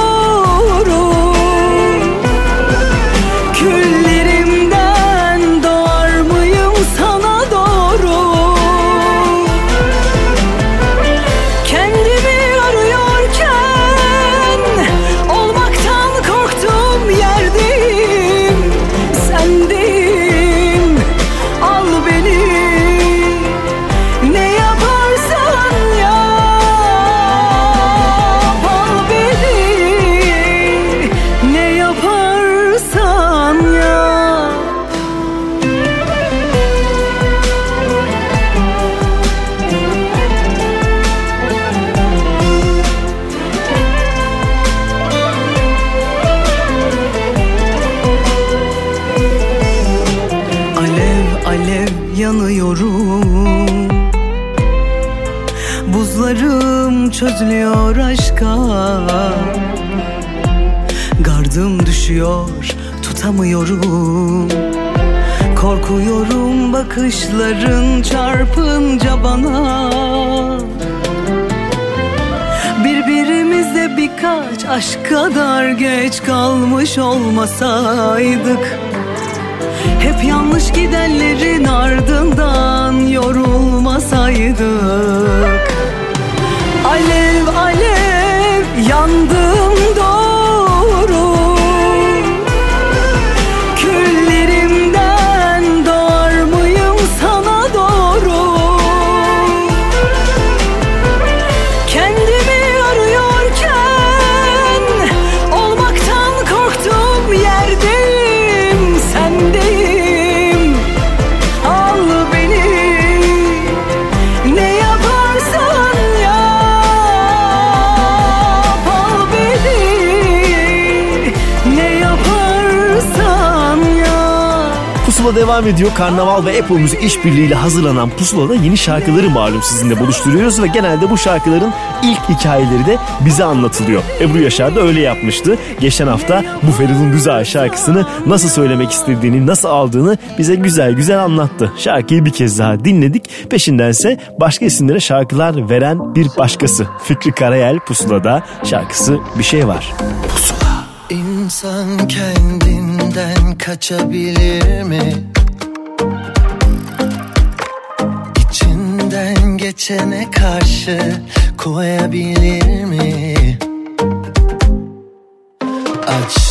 Pusula ediyor. Karnaval ve Apple Müzik işbirliğiyle hazırlanan Pusula'da yeni şarkıları malum sizinle buluşturuyoruz ve genelde bu şarkıların ilk hikayeleri de bize anlatılıyor. Ebru Yaşar da öyle yapmıştı. Geçen hafta bu Feridun Güzel şarkısını nasıl söylemek istediğini, nasıl aldığını bize güzel güzel anlattı. Şarkıyı bir kez daha dinledik. Peşindense başka isimlere şarkılar veren bir başkası. Fikri Karayel Pusula'da şarkısı Bir Şey Var. İnsan kendinden kaçabilir mi? Geçene karşı koyabilir mi? Açtım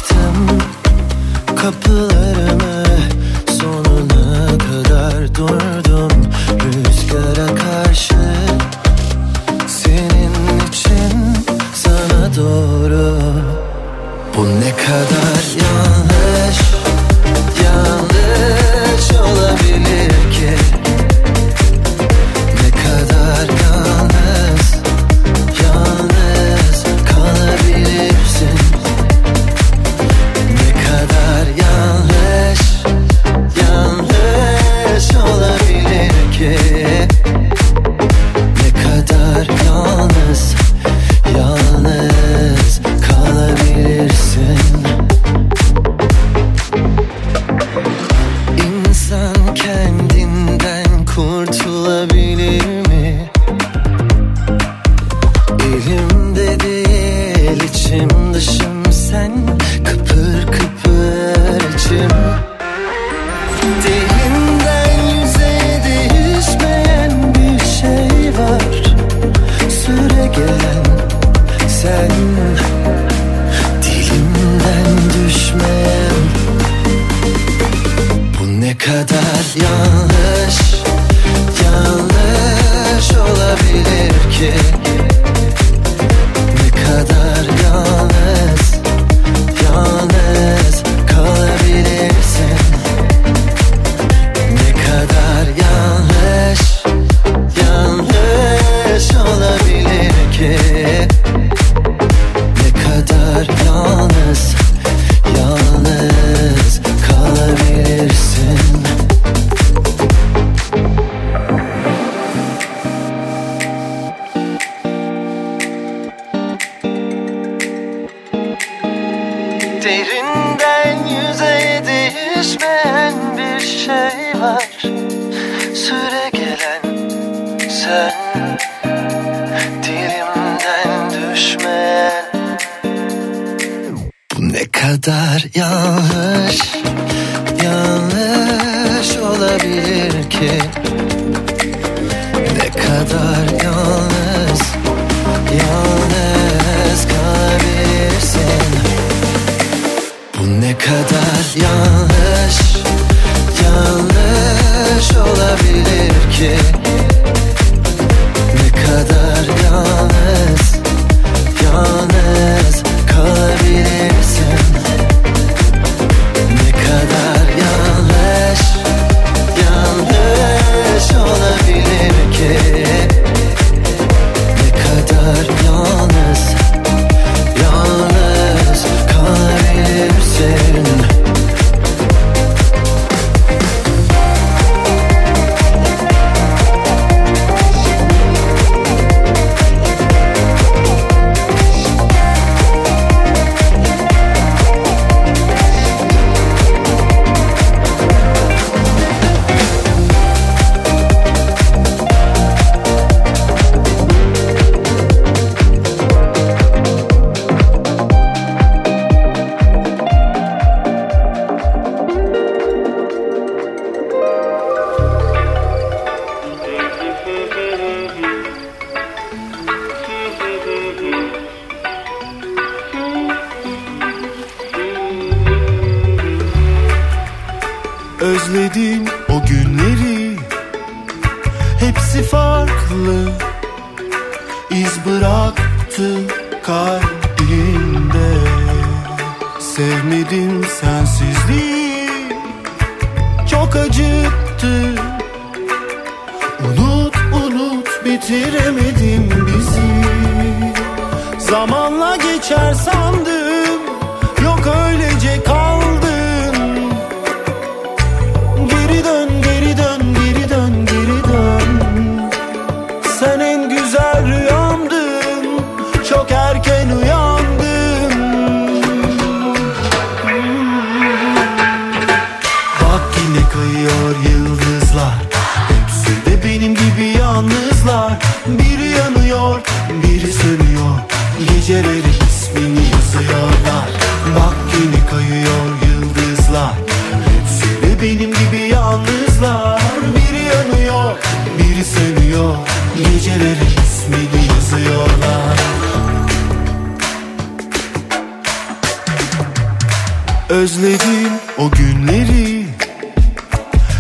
Özledim o günleri.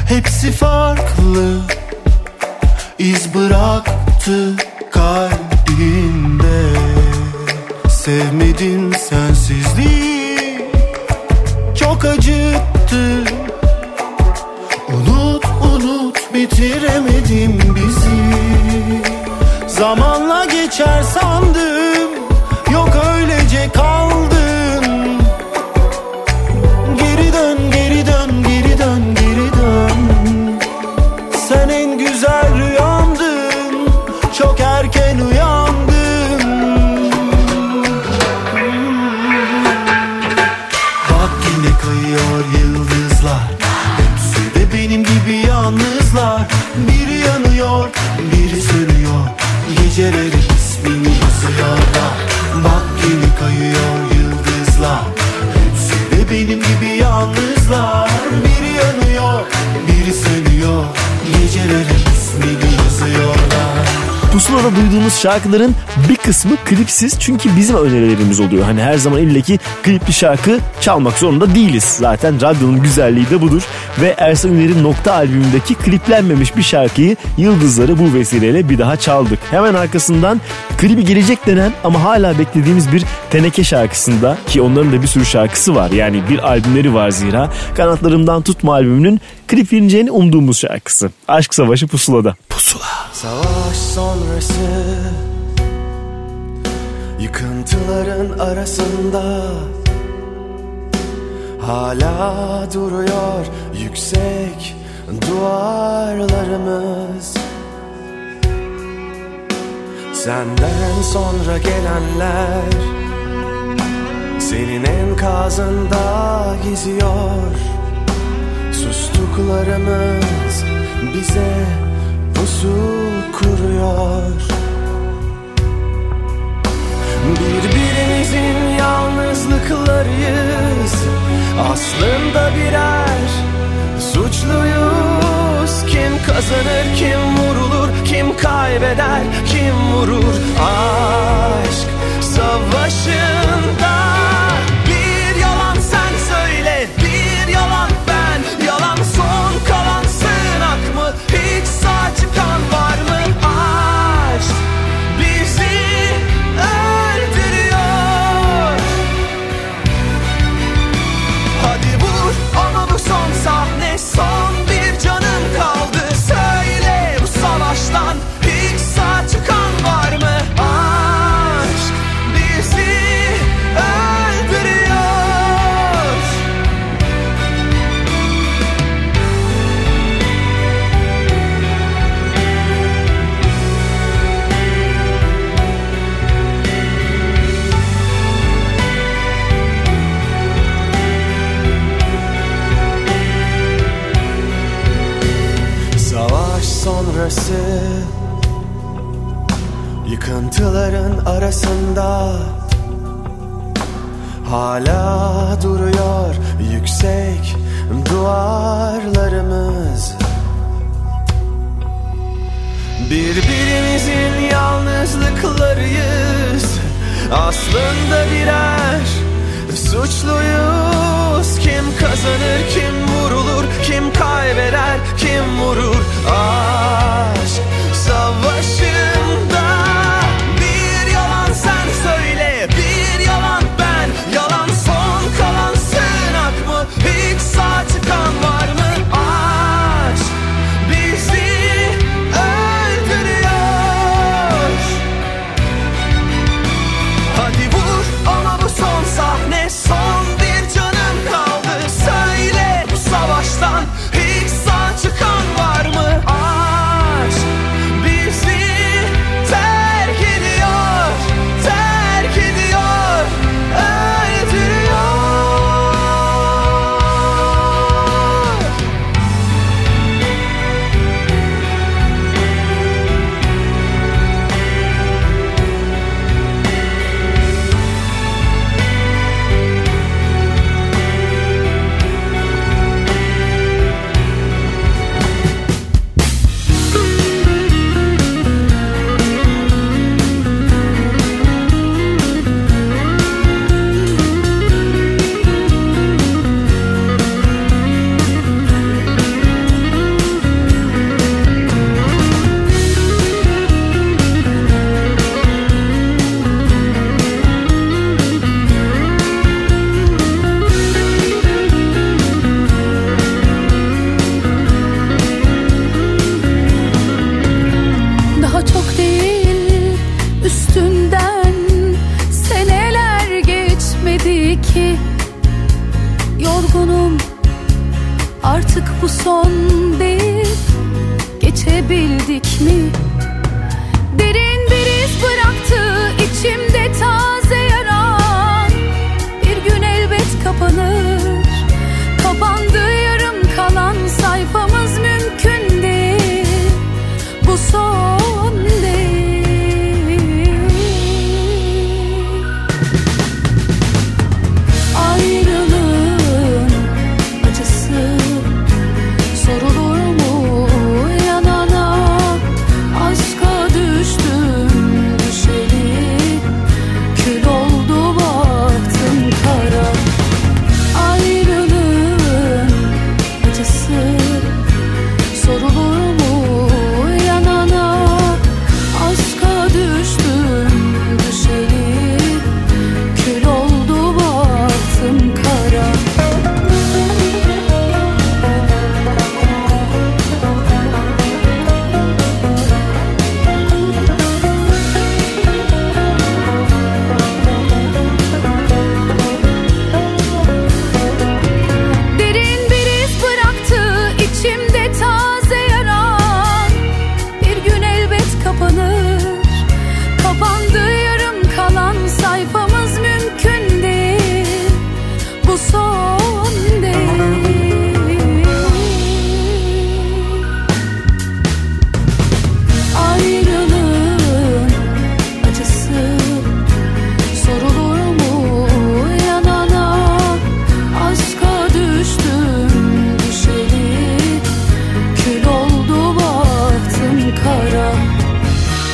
Hepsi farklı iz bıraktı kalbimde. Sevmedim sensizliği Çok acıttı. Unut unut bitiremedim bizi. Zamanla geçer sandım. Anda duyduğunuz şarkıların bir kısmı klipsiz çünkü bizim önerilerimiz oluyor. Hani her zaman illeki klipli şarkı çalmak zorunda değiliz. Zaten radyonun güzelliği de budur. Ve Ersan Üner'in Nokta albümündeki kliplenmemiş bir şarkıyı Yıldızları bu vesileyle bir daha çaldık. Hemen arkasından klibi gelecek denen ama hala beklediğimiz bir Teneke şarkısında ki onların da bir sürü şarkısı var. Yani bir albümleri var zira. Kanatlarımdan Tutma albümünün klipleneceğini umduğumuz şarkısı. Aşk Savaşı Pusula'da. Pusula. Savaş sonrası Yıkıntıların arasında Hala duruyor yüksek duvarlarımız. Senden sonra gelenler Senin enkazında geziyor. Sustuklarımız bize pusu kuruyor. Birbirimizin yalnızlıklarıyız. Aslında birer suçluyuz. Kim kazanır kim vurulur Kim kaybeder kim vurur? Aşk savaşında Yıkıntıların arasında Hala duruyor yüksek duvarlarımız. Birbirimizin yalnızlıklarıyız. Aslında birer suçluyuz. Kim kazanır kim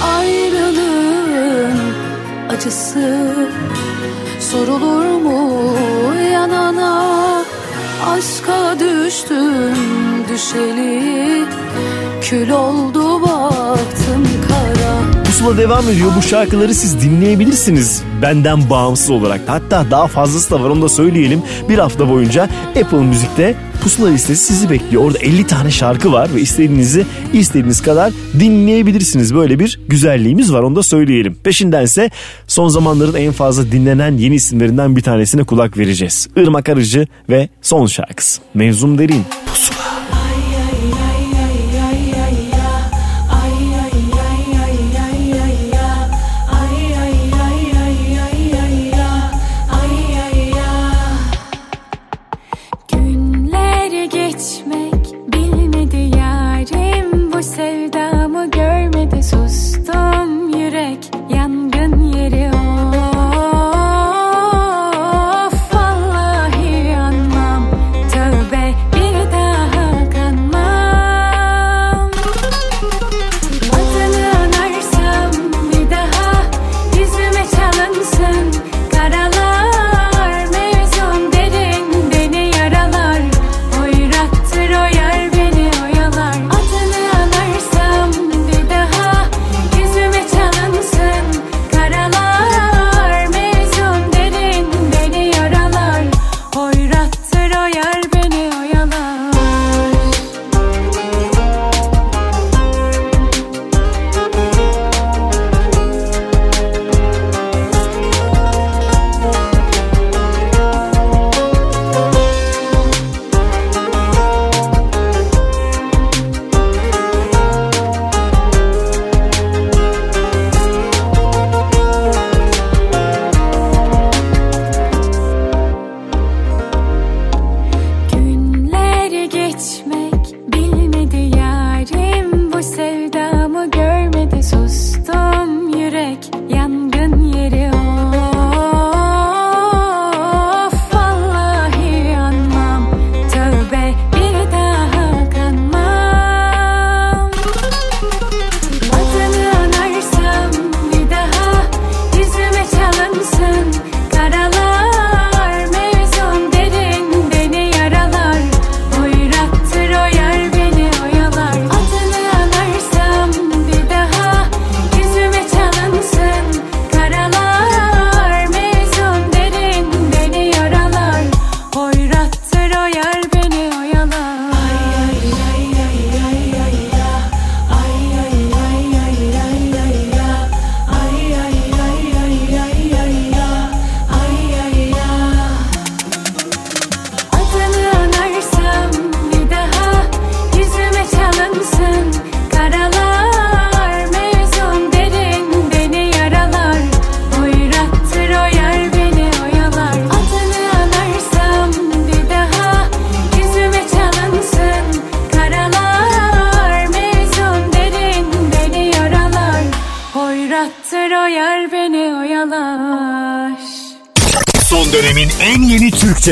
Ayrılığın acısı Sorulur mu yanana? Aşka düştüm düşeli Kül oldu baktım. Pusula devam ediyor. Bu şarkıları siz dinleyebilirsiniz. Benden bağımsız olarak. Hatta daha fazlası da var onu da söyleyelim. Bir hafta boyunca Apple Müzik'te Pusula listesi sizi bekliyor. Orada 50 tane şarkı var ve istediğinizi istediğiniz kadar dinleyebilirsiniz. Böyle bir güzelliğimiz var onu da söyleyelim. Peşindense son zamanların en fazla dinlenen yeni isimlerinden bir tanesine kulak vereceğiz. Irmak Arıcı ve son şarkısı. Mevzum Derin. Pusula.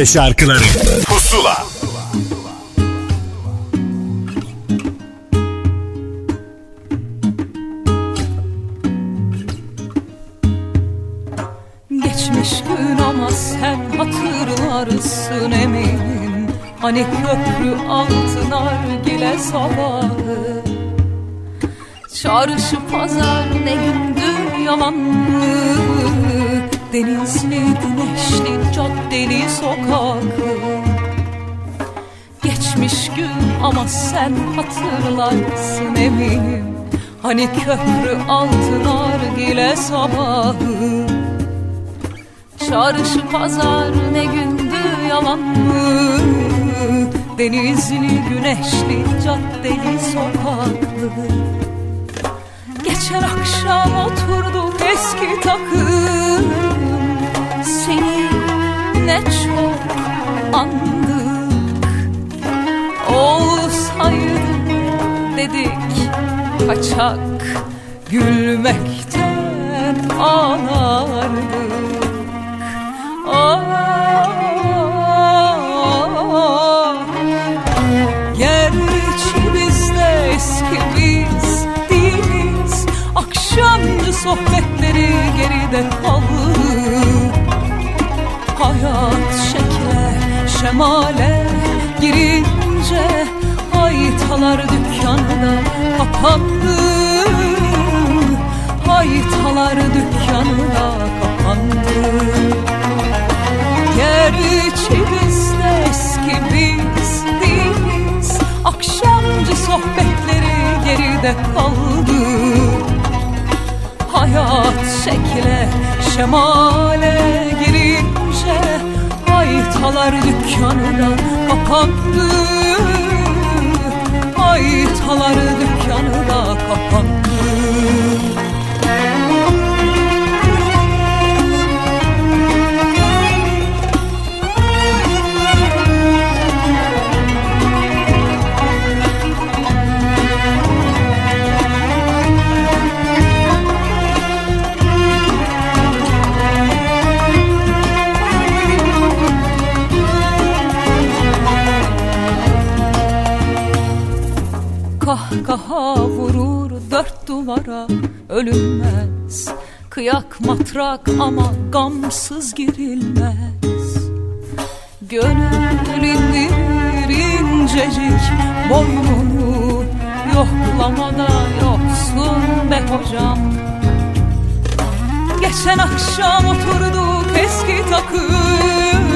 Şarkıları. Pusula. Geçmiş gün ama sen hatırlarsın eminim. Hani köprü altın nargile sabahı Çarşı pazar ne gündü yalan mı Denizli güneşli caddeli sokakı. Geçmiş gün ama sen hatırlarsın eminim. Hani köprü altın nargile sabahı. Çarşı pazar ne gündü yalan mı? Denizli güneşli caddeli sokaklı. Geçen akşam oturduk eski takım Seni ne çok andık. Olsaydı dedik kaçak Gülmekten ağlardık Ah, Gerçi biz de eski değiliz. Akşamcı sohbetleri geride kaldı Hayat şekle şemale girince Haytalar dükkanı da kapandı Haytalar dükkanı da kapandı Gerçi biz de eski biz değiliz Akşamcı sohbetleri geride kaldı. Hayat şekle şemale Haytalar dükkanı da kapandı Haytalar dükkanı da kapandı duvara ölünmez. Kıyak matrak ama gamsız girilmez. Gönül indir incecik boynunu Yoklamada yoksun be hocam. Geçen akşam oturduk eski takım.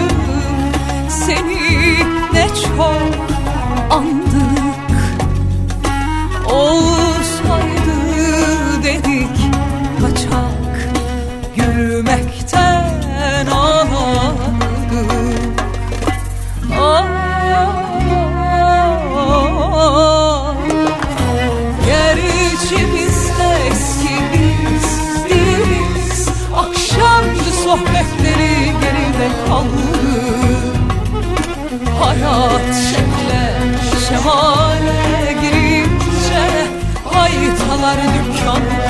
Seni ne çok andık. Olsaydı dedik kaçak Haytalar dükkanı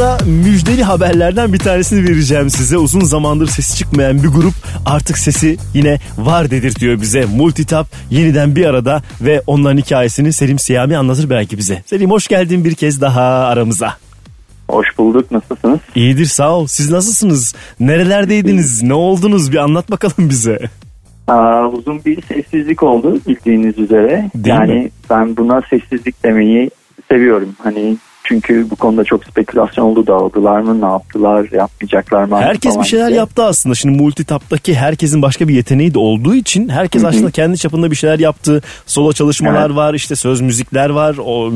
Pusula'da müjdeli haberlerden bir tanesini vereceğim size. Uzun zamandır sesi çıkmayan bir grup artık sesi yine var dedirtiyor bize. Multitap yeniden bir arada ve onların hikayesini Selim Siyami anlatır belki bize. Selim hoş geldin bir kez daha aramıza. Hoş bulduk. Nasılsınız? İyidir sağ ol. Siz nasılsınız? Nerelerdeydiniz? Ne oldunuz? Bir anlat bakalım bize. Aa, uzun bir sessizlik oldu bildiğiniz üzere. Değil yani mi? ben buna sessizlik demeyi seviyorum. Hani çünkü bu konuda çok spekülasyon oldu. Dağıldılar mı? Ne yaptılar? Yapmayacaklar mı? Herkes bir şeyler diye. yaptı aslında. Şimdi multitaptaki herkesin başka bir yeteneği de olduğu için herkes Hı hı. aslında kendi çapında bir şeyler yaptı. Solo çalışmalar Evet. var, işte söz müzikler var, o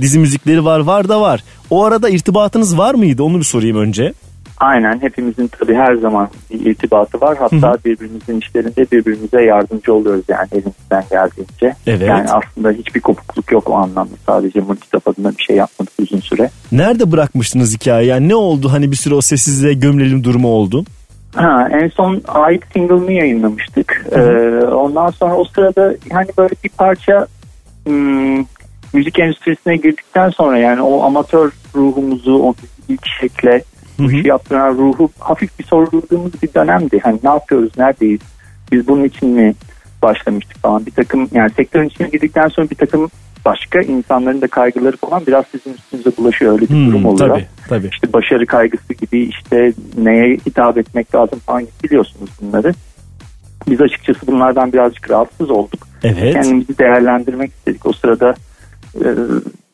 dizi müzikleri var, var da var. O arada irtibatınız var mıydı? Onu bir sorayım önce. Aynen hepimizin tabii her zaman bir irtibatı var. Hatta birbirimizin işlerinde birbirimize yardımcı oluyoruz yani elimizden geldiğince. Evet. Yani aslında hiçbir kopukluk yok o anlamda. Sadece multitap adına bir şey yapmadık uzun süre. Nerede bırakmıştınız hikayeyi? Yani ne oldu? Hani bir süre o sessizliğe gömülelim durumu oldu. Ha, en son ait single'ını yayınlamıştık. Ee, ondan sonra o sırada hani böyle bir parça hmm, müzik endüstrisine girdikten sonra yani o amatör ruhumuzu o ilk şekle bu işi yaptıran ruhu hafif bir sorguladığımız bir dönemdi. Hani ne yapıyoruz, neredeyiz, biz bunun için mi başlamıştık falan. Bir takım yani sektörün içine girdikten sonra bir takım başka insanların da kaygıları falan biraz sizin üstünüze bulaşıyor öyle bir Hmm, durum oluyor. tabii, tabii. İşte başarı kaygısı gibi işte neye hitap etmek lazım falan gibi biliyorsunuz bunları. Biz açıkçası bunlardan birazcık rahatsız olduk. Evet. Kendimizi değerlendirmek istedik. O sırada e,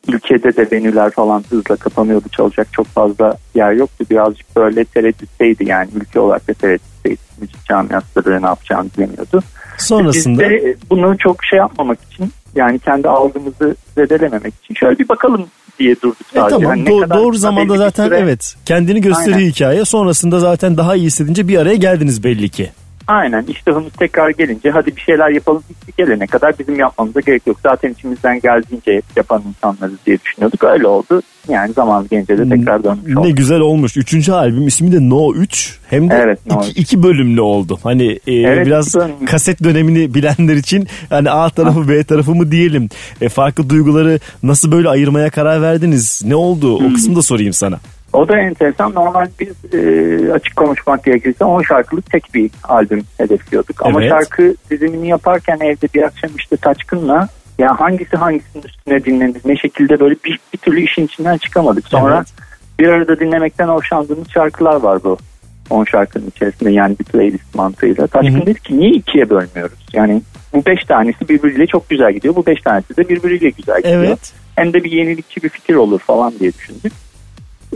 ülkede de venüler falan hızla kapanıyordu. Çalacak çok fazla yer yoktu. Birazcık böyle tereddütteydi yani ülke olarak da tereddütteydi. Müzik camiası da ne yapacağını bilemiyordu. Sonrasında Biz de bunu çok şey yapmamak için yani kendi algımızı zedelememek için şöyle bir bakalım diye durduk E sadece. tamam Hani ne do- kadar doğru zamanda zaten süre- evet kendini gösteriyor Aynen. hikaye. Sonrasında zaten daha iyi hissedince bir araya geldiniz belli ki. Aynen iştahımız tekrar gelince hadi bir şeyler yapalım hissi gelene kadar bizim yapmamıza gerek yok. Zaten içimizden geldiğince yapan insanlarız diye düşünüyorduk. Öyle oldu. Yani zaman gelince de tekrar dönmüş Ne olduk. güzel olmuş. Üçüncü albüm ismi de No 3. Hem de Evet, No iki, iki bölümlü oldu. Hani e, Evet, biraz iki bölümlü. kaset dönemini bilenler için hani A tarafı B tarafı mı diyelim. E, farklı duyguları nasıl böyle ayırmaya karar verdiniz? Ne oldu? Hmm. O kısmı da sorayım sana. O da enteresan. Normal biz e, açık konuşmak gerekirse 10 şarkılık tek bir albüm hedefliyorduk. Ama Evet. şarkı dizimini yaparken evde bir akşam işte Taçkın'la ya hangisi hangisinin üstüne dinlenir ne şekilde böyle bir, bir türlü işin içinden çıkamadık. Sonra Evet. bir arada dinlemekten hoşlandığımız şarkılar var bu 10 şarkının içerisinde yani bir playlist mantığıyla. Taşkın dedi ki niye ikiye bölmüyoruz? Yani bu 5 tanesi birbiriyle çok güzel gidiyor. Bu 5 tanesi de birbiriyle güzel gidiyor. Evet. Hem de bir yenilikçi bir fikir olur falan diye düşündük.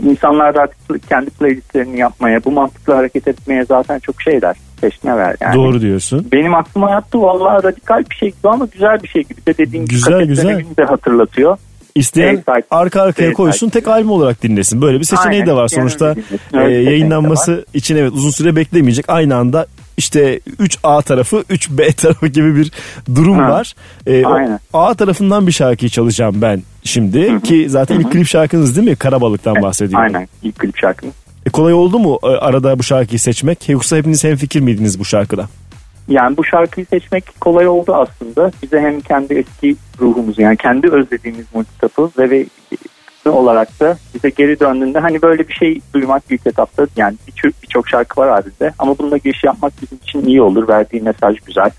İnsanlar da artık kendi playlistlerini yapmaya, bu mantıkla hareket etmeye zaten çok şeyler peşine yani. Doğru diyorsun. Benim aklıma yattı vallahi radikal bir şey gibi ama güzel bir şey gibi de dediğin gibi Güzel, kaset güzel. de hatırlatıyor. İsteyen Evet, arka arkaya evet, koysun tek albüm olarak dinlesin. Böyle bir seçeneği Aynen, de var sonuçta. öyle dinlesin. e, yayınlanması için evet uzun süre beklemeyecek. Aynı anda işte 3A tarafı 3B [laughs] tarafı gibi bir durum Ha, var. E, o aynen. A tarafından bir şarkıyı çalacağım ben şimdi ki zaten ilk klip şarkınız değil mi? Karabalık'tan bahsediyorum. Aynen ilk klip şarkımız. E, kolay oldu mu e, arada bu şarkıyı seçmek? Yoksa hepiniz hemfikir miydiniz bu şarkıda? Yani bu şarkıyı seçmek kolay oldu aslında. Bize hem kendi eski ruhumuzu yani kendi özlediğimiz multitapı ve, ve olarak da bize geri döndüğünde hani böyle bir şey duymak ilk etapta yani birçok birçok şarkı var halinde ama bununla giriş yapmak bizim için iyi olur. Verdiği mesaj güzel,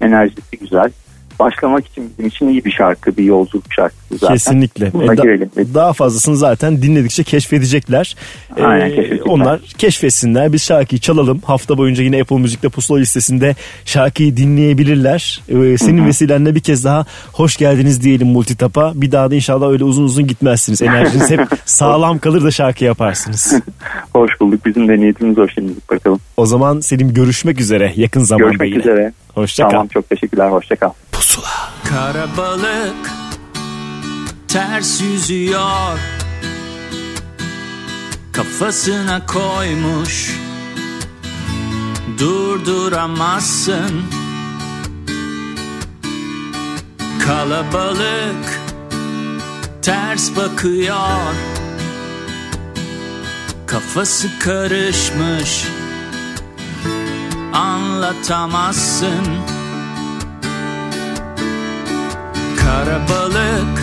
enerjisi güzel. Başlamak için bizim için iyi bir şarkı, bir yolculuk şarkısı zaten. Kesinlikle. Buna E, da- girelim. daha fazlasını zaten dinledikçe keşfedecekler. E, Aynen, keşfedecekler. onlar keşfetsinler. Biz şarkıyı çalalım. Hafta boyunca yine Apple Müzik'te pusula listesinde şarkıyı dinleyebilirler. E, senin vesilenle bir kez daha hoş geldiniz diyelim Multitap'a. Bir daha da inşallah öyle uzun uzun gitmezsiniz. Enerjiniz hep [laughs] sağlam kalır da şarkı yaparsınız. [laughs] Hoş bulduk. Bizim de niyetimiz o şimdilik bakalım. O zaman Selim görüşmek üzere yakın zamanda Görüşmek yine. üzere. Hoşça kal. Tamam çok teşekkürler. Hoşça kal. Karabalık. Ters yüzüyor. Kafasına koymuş. Durduramazsın. Kalabalık. Ters bakıyor. Kafası karışmış. Anlatamazsın Karabalık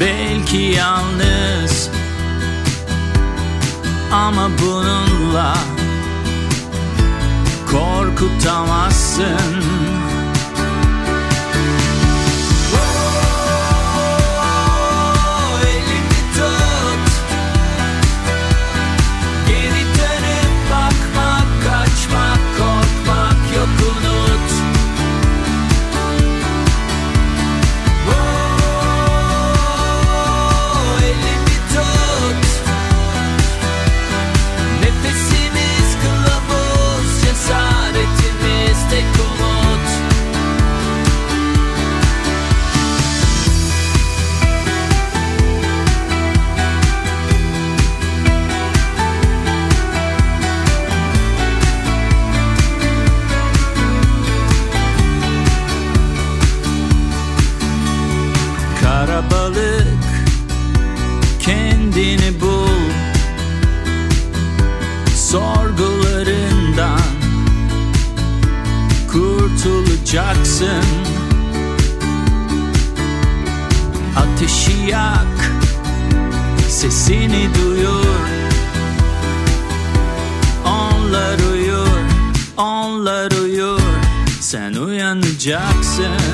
belki yalnız ama bununla korkutamazsın. Sorgularından kurtulacaksın. Ateşi yak Sesini duyur. Onlar uyur Onlar uyur. Sen uyanacaksın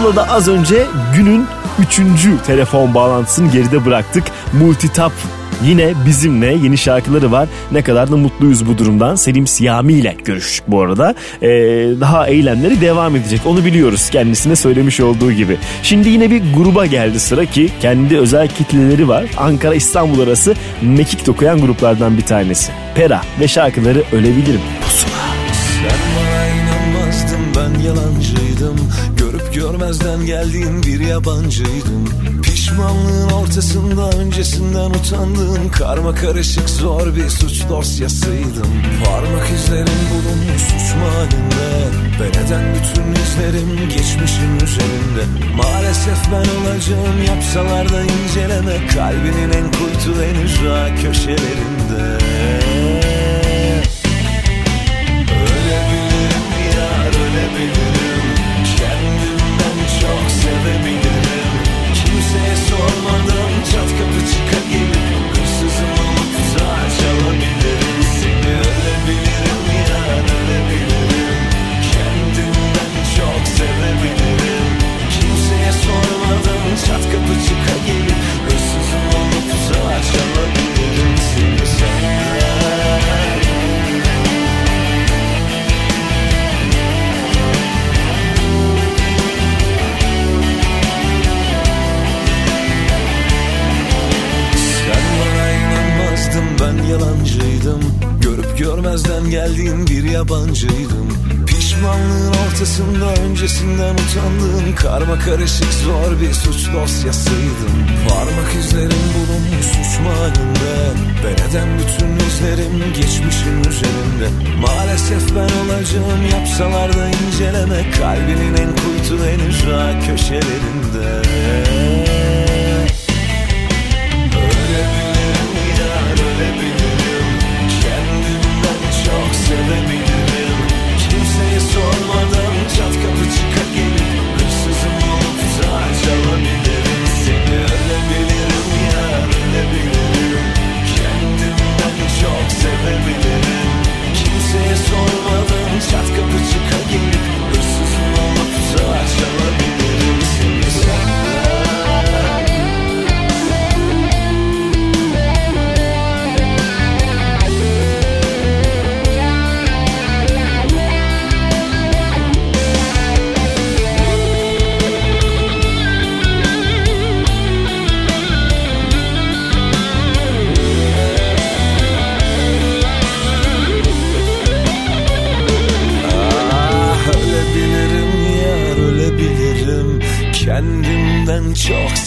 Pusula'da az önce günün üçüncü telefon bağlantısını geride bıraktık. Multitap yine bizimle yeni şarkıları var. Ne kadar da mutluyuz bu durumdan. Selim Siyami ile görüştük bu arada. Ee, daha eylemleri devam edecek. Onu biliyoruz kendisine söylemiş olduğu gibi. Şimdi yine bir gruba geldi sıra ki kendi özel kitleleri var. Ankara İstanbul arası mekik dokuyan gruplardan bir tanesi. Pera ve şarkıları Ölebilirim. Pusula. Sen bana inanmazdın ben yalancıydım Görüp görmezden geldiğin bir yabancıydım. Pişmanlığın ortasında öncesinden utandığın Karma karışık zor bir suç dosyasıydım. Parmak izlerin bulunmuş suç mahallinde Ben eden bütün izlerim geçmişin üzerinde? Maalesef ben olacağım yapsalar da inceleme. Kalbinin en kuytu en ücra köşelerinde çat kapı çıka gelip Hırsız olup da çalabilirim seni. Ben yalancıydım. Görüp görmezden geldiğin bir yabancıydım. Düşmanlığın ortasında öncesinden utandığım Karma karışık zor bir suç dosyasıydım. Parmak izlerim bulunmuş suçma halinde Ve neden bütün izlerim geçmişim üzerinde? Maalesef ben olacağım yapsalar da inceleme. Kalbinin en kuytu henüz daha köşelerinde.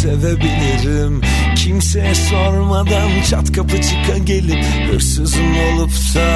sevebilirim. Kimseye sormadan çat kapı çıka gelip Hırsızım olup da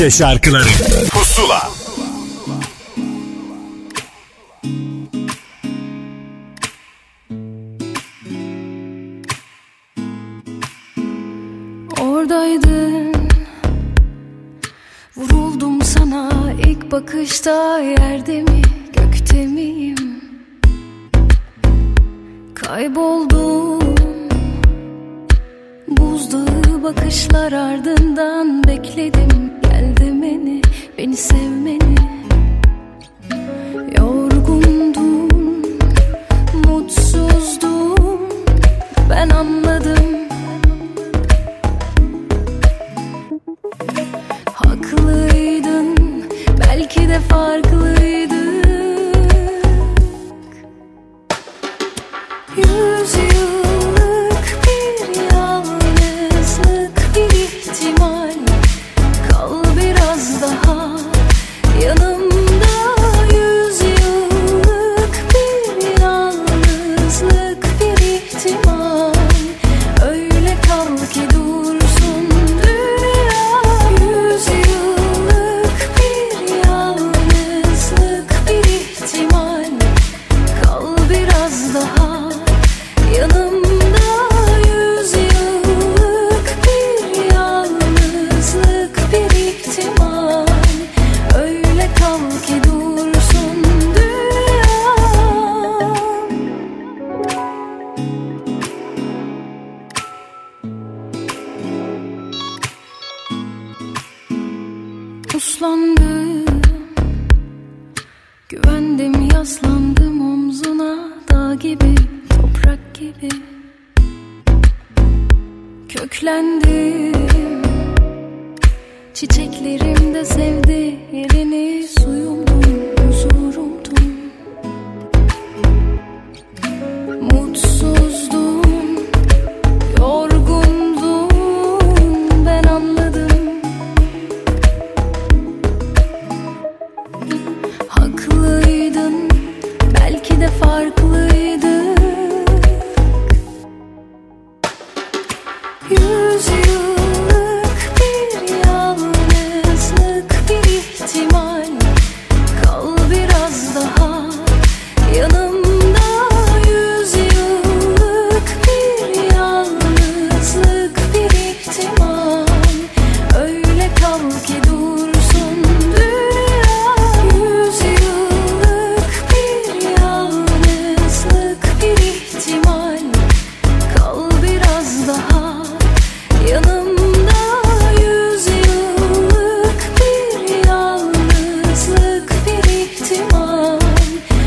Türkçe şarkıları.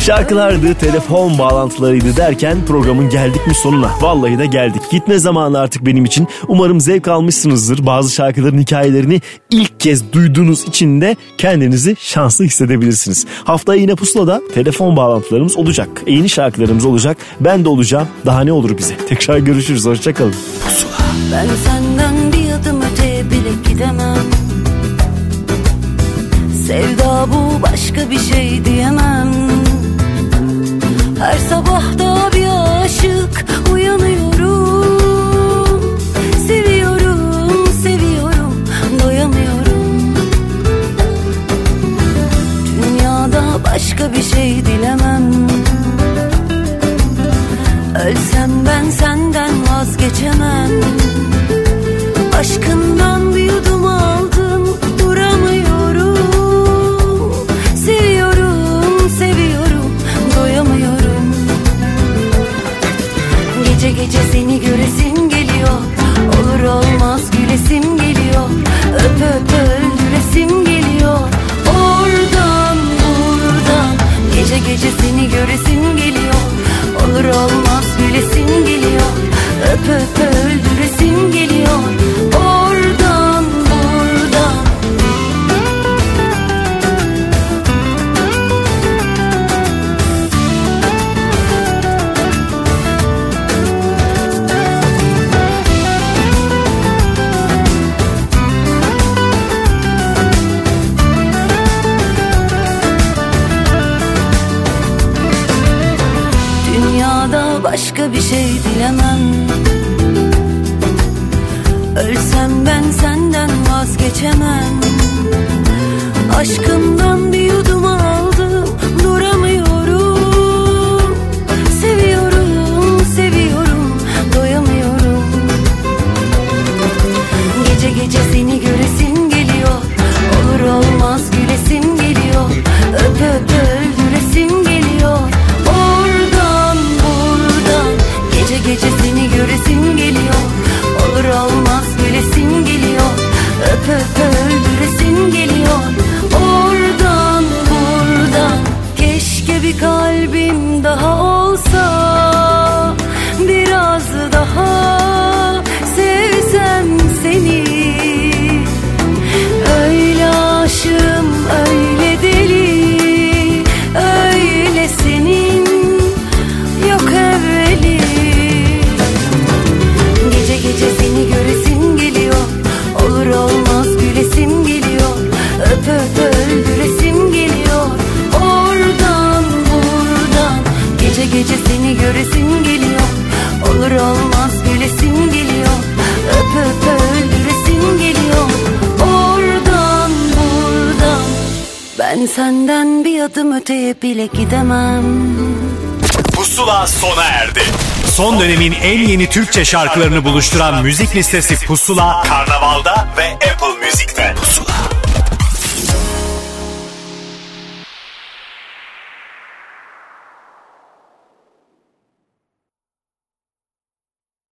Şarkılardı, telefon bağlantılarıydı derken programın geldik mi sonuna? Vallahi de geldik. Gitme zamanı artık benim için. Umarım zevk almışsınızdır. Bazı şarkıların hikayelerini ilk kez duyduğunuz için de kendinizi şanslı hissedebilirsiniz. Haftaya yine pusulada telefon bağlantılarımız olacak. Yeni şarkılarımız olacak. Ben de olacağım. Daha ne olur bize. [laughs] Tekrar görüşürüz. Hoşçakalın. Ben senden bir adım öteye bile gidemem Sevda bu başka bir şey diyemem Her sabah da bir aşık Olur olmaz gülesim geliyor. Öp öp öldüresim şey dilemem Ölsem ben senden vazgeçemem. Aşkımdan bir senden bir adım öteye bile gidemem Pusula sona erdi. Son dönemin en yeni Türkçe şarkılarını buluşturan müzik listesi Pusula, Karnaval'da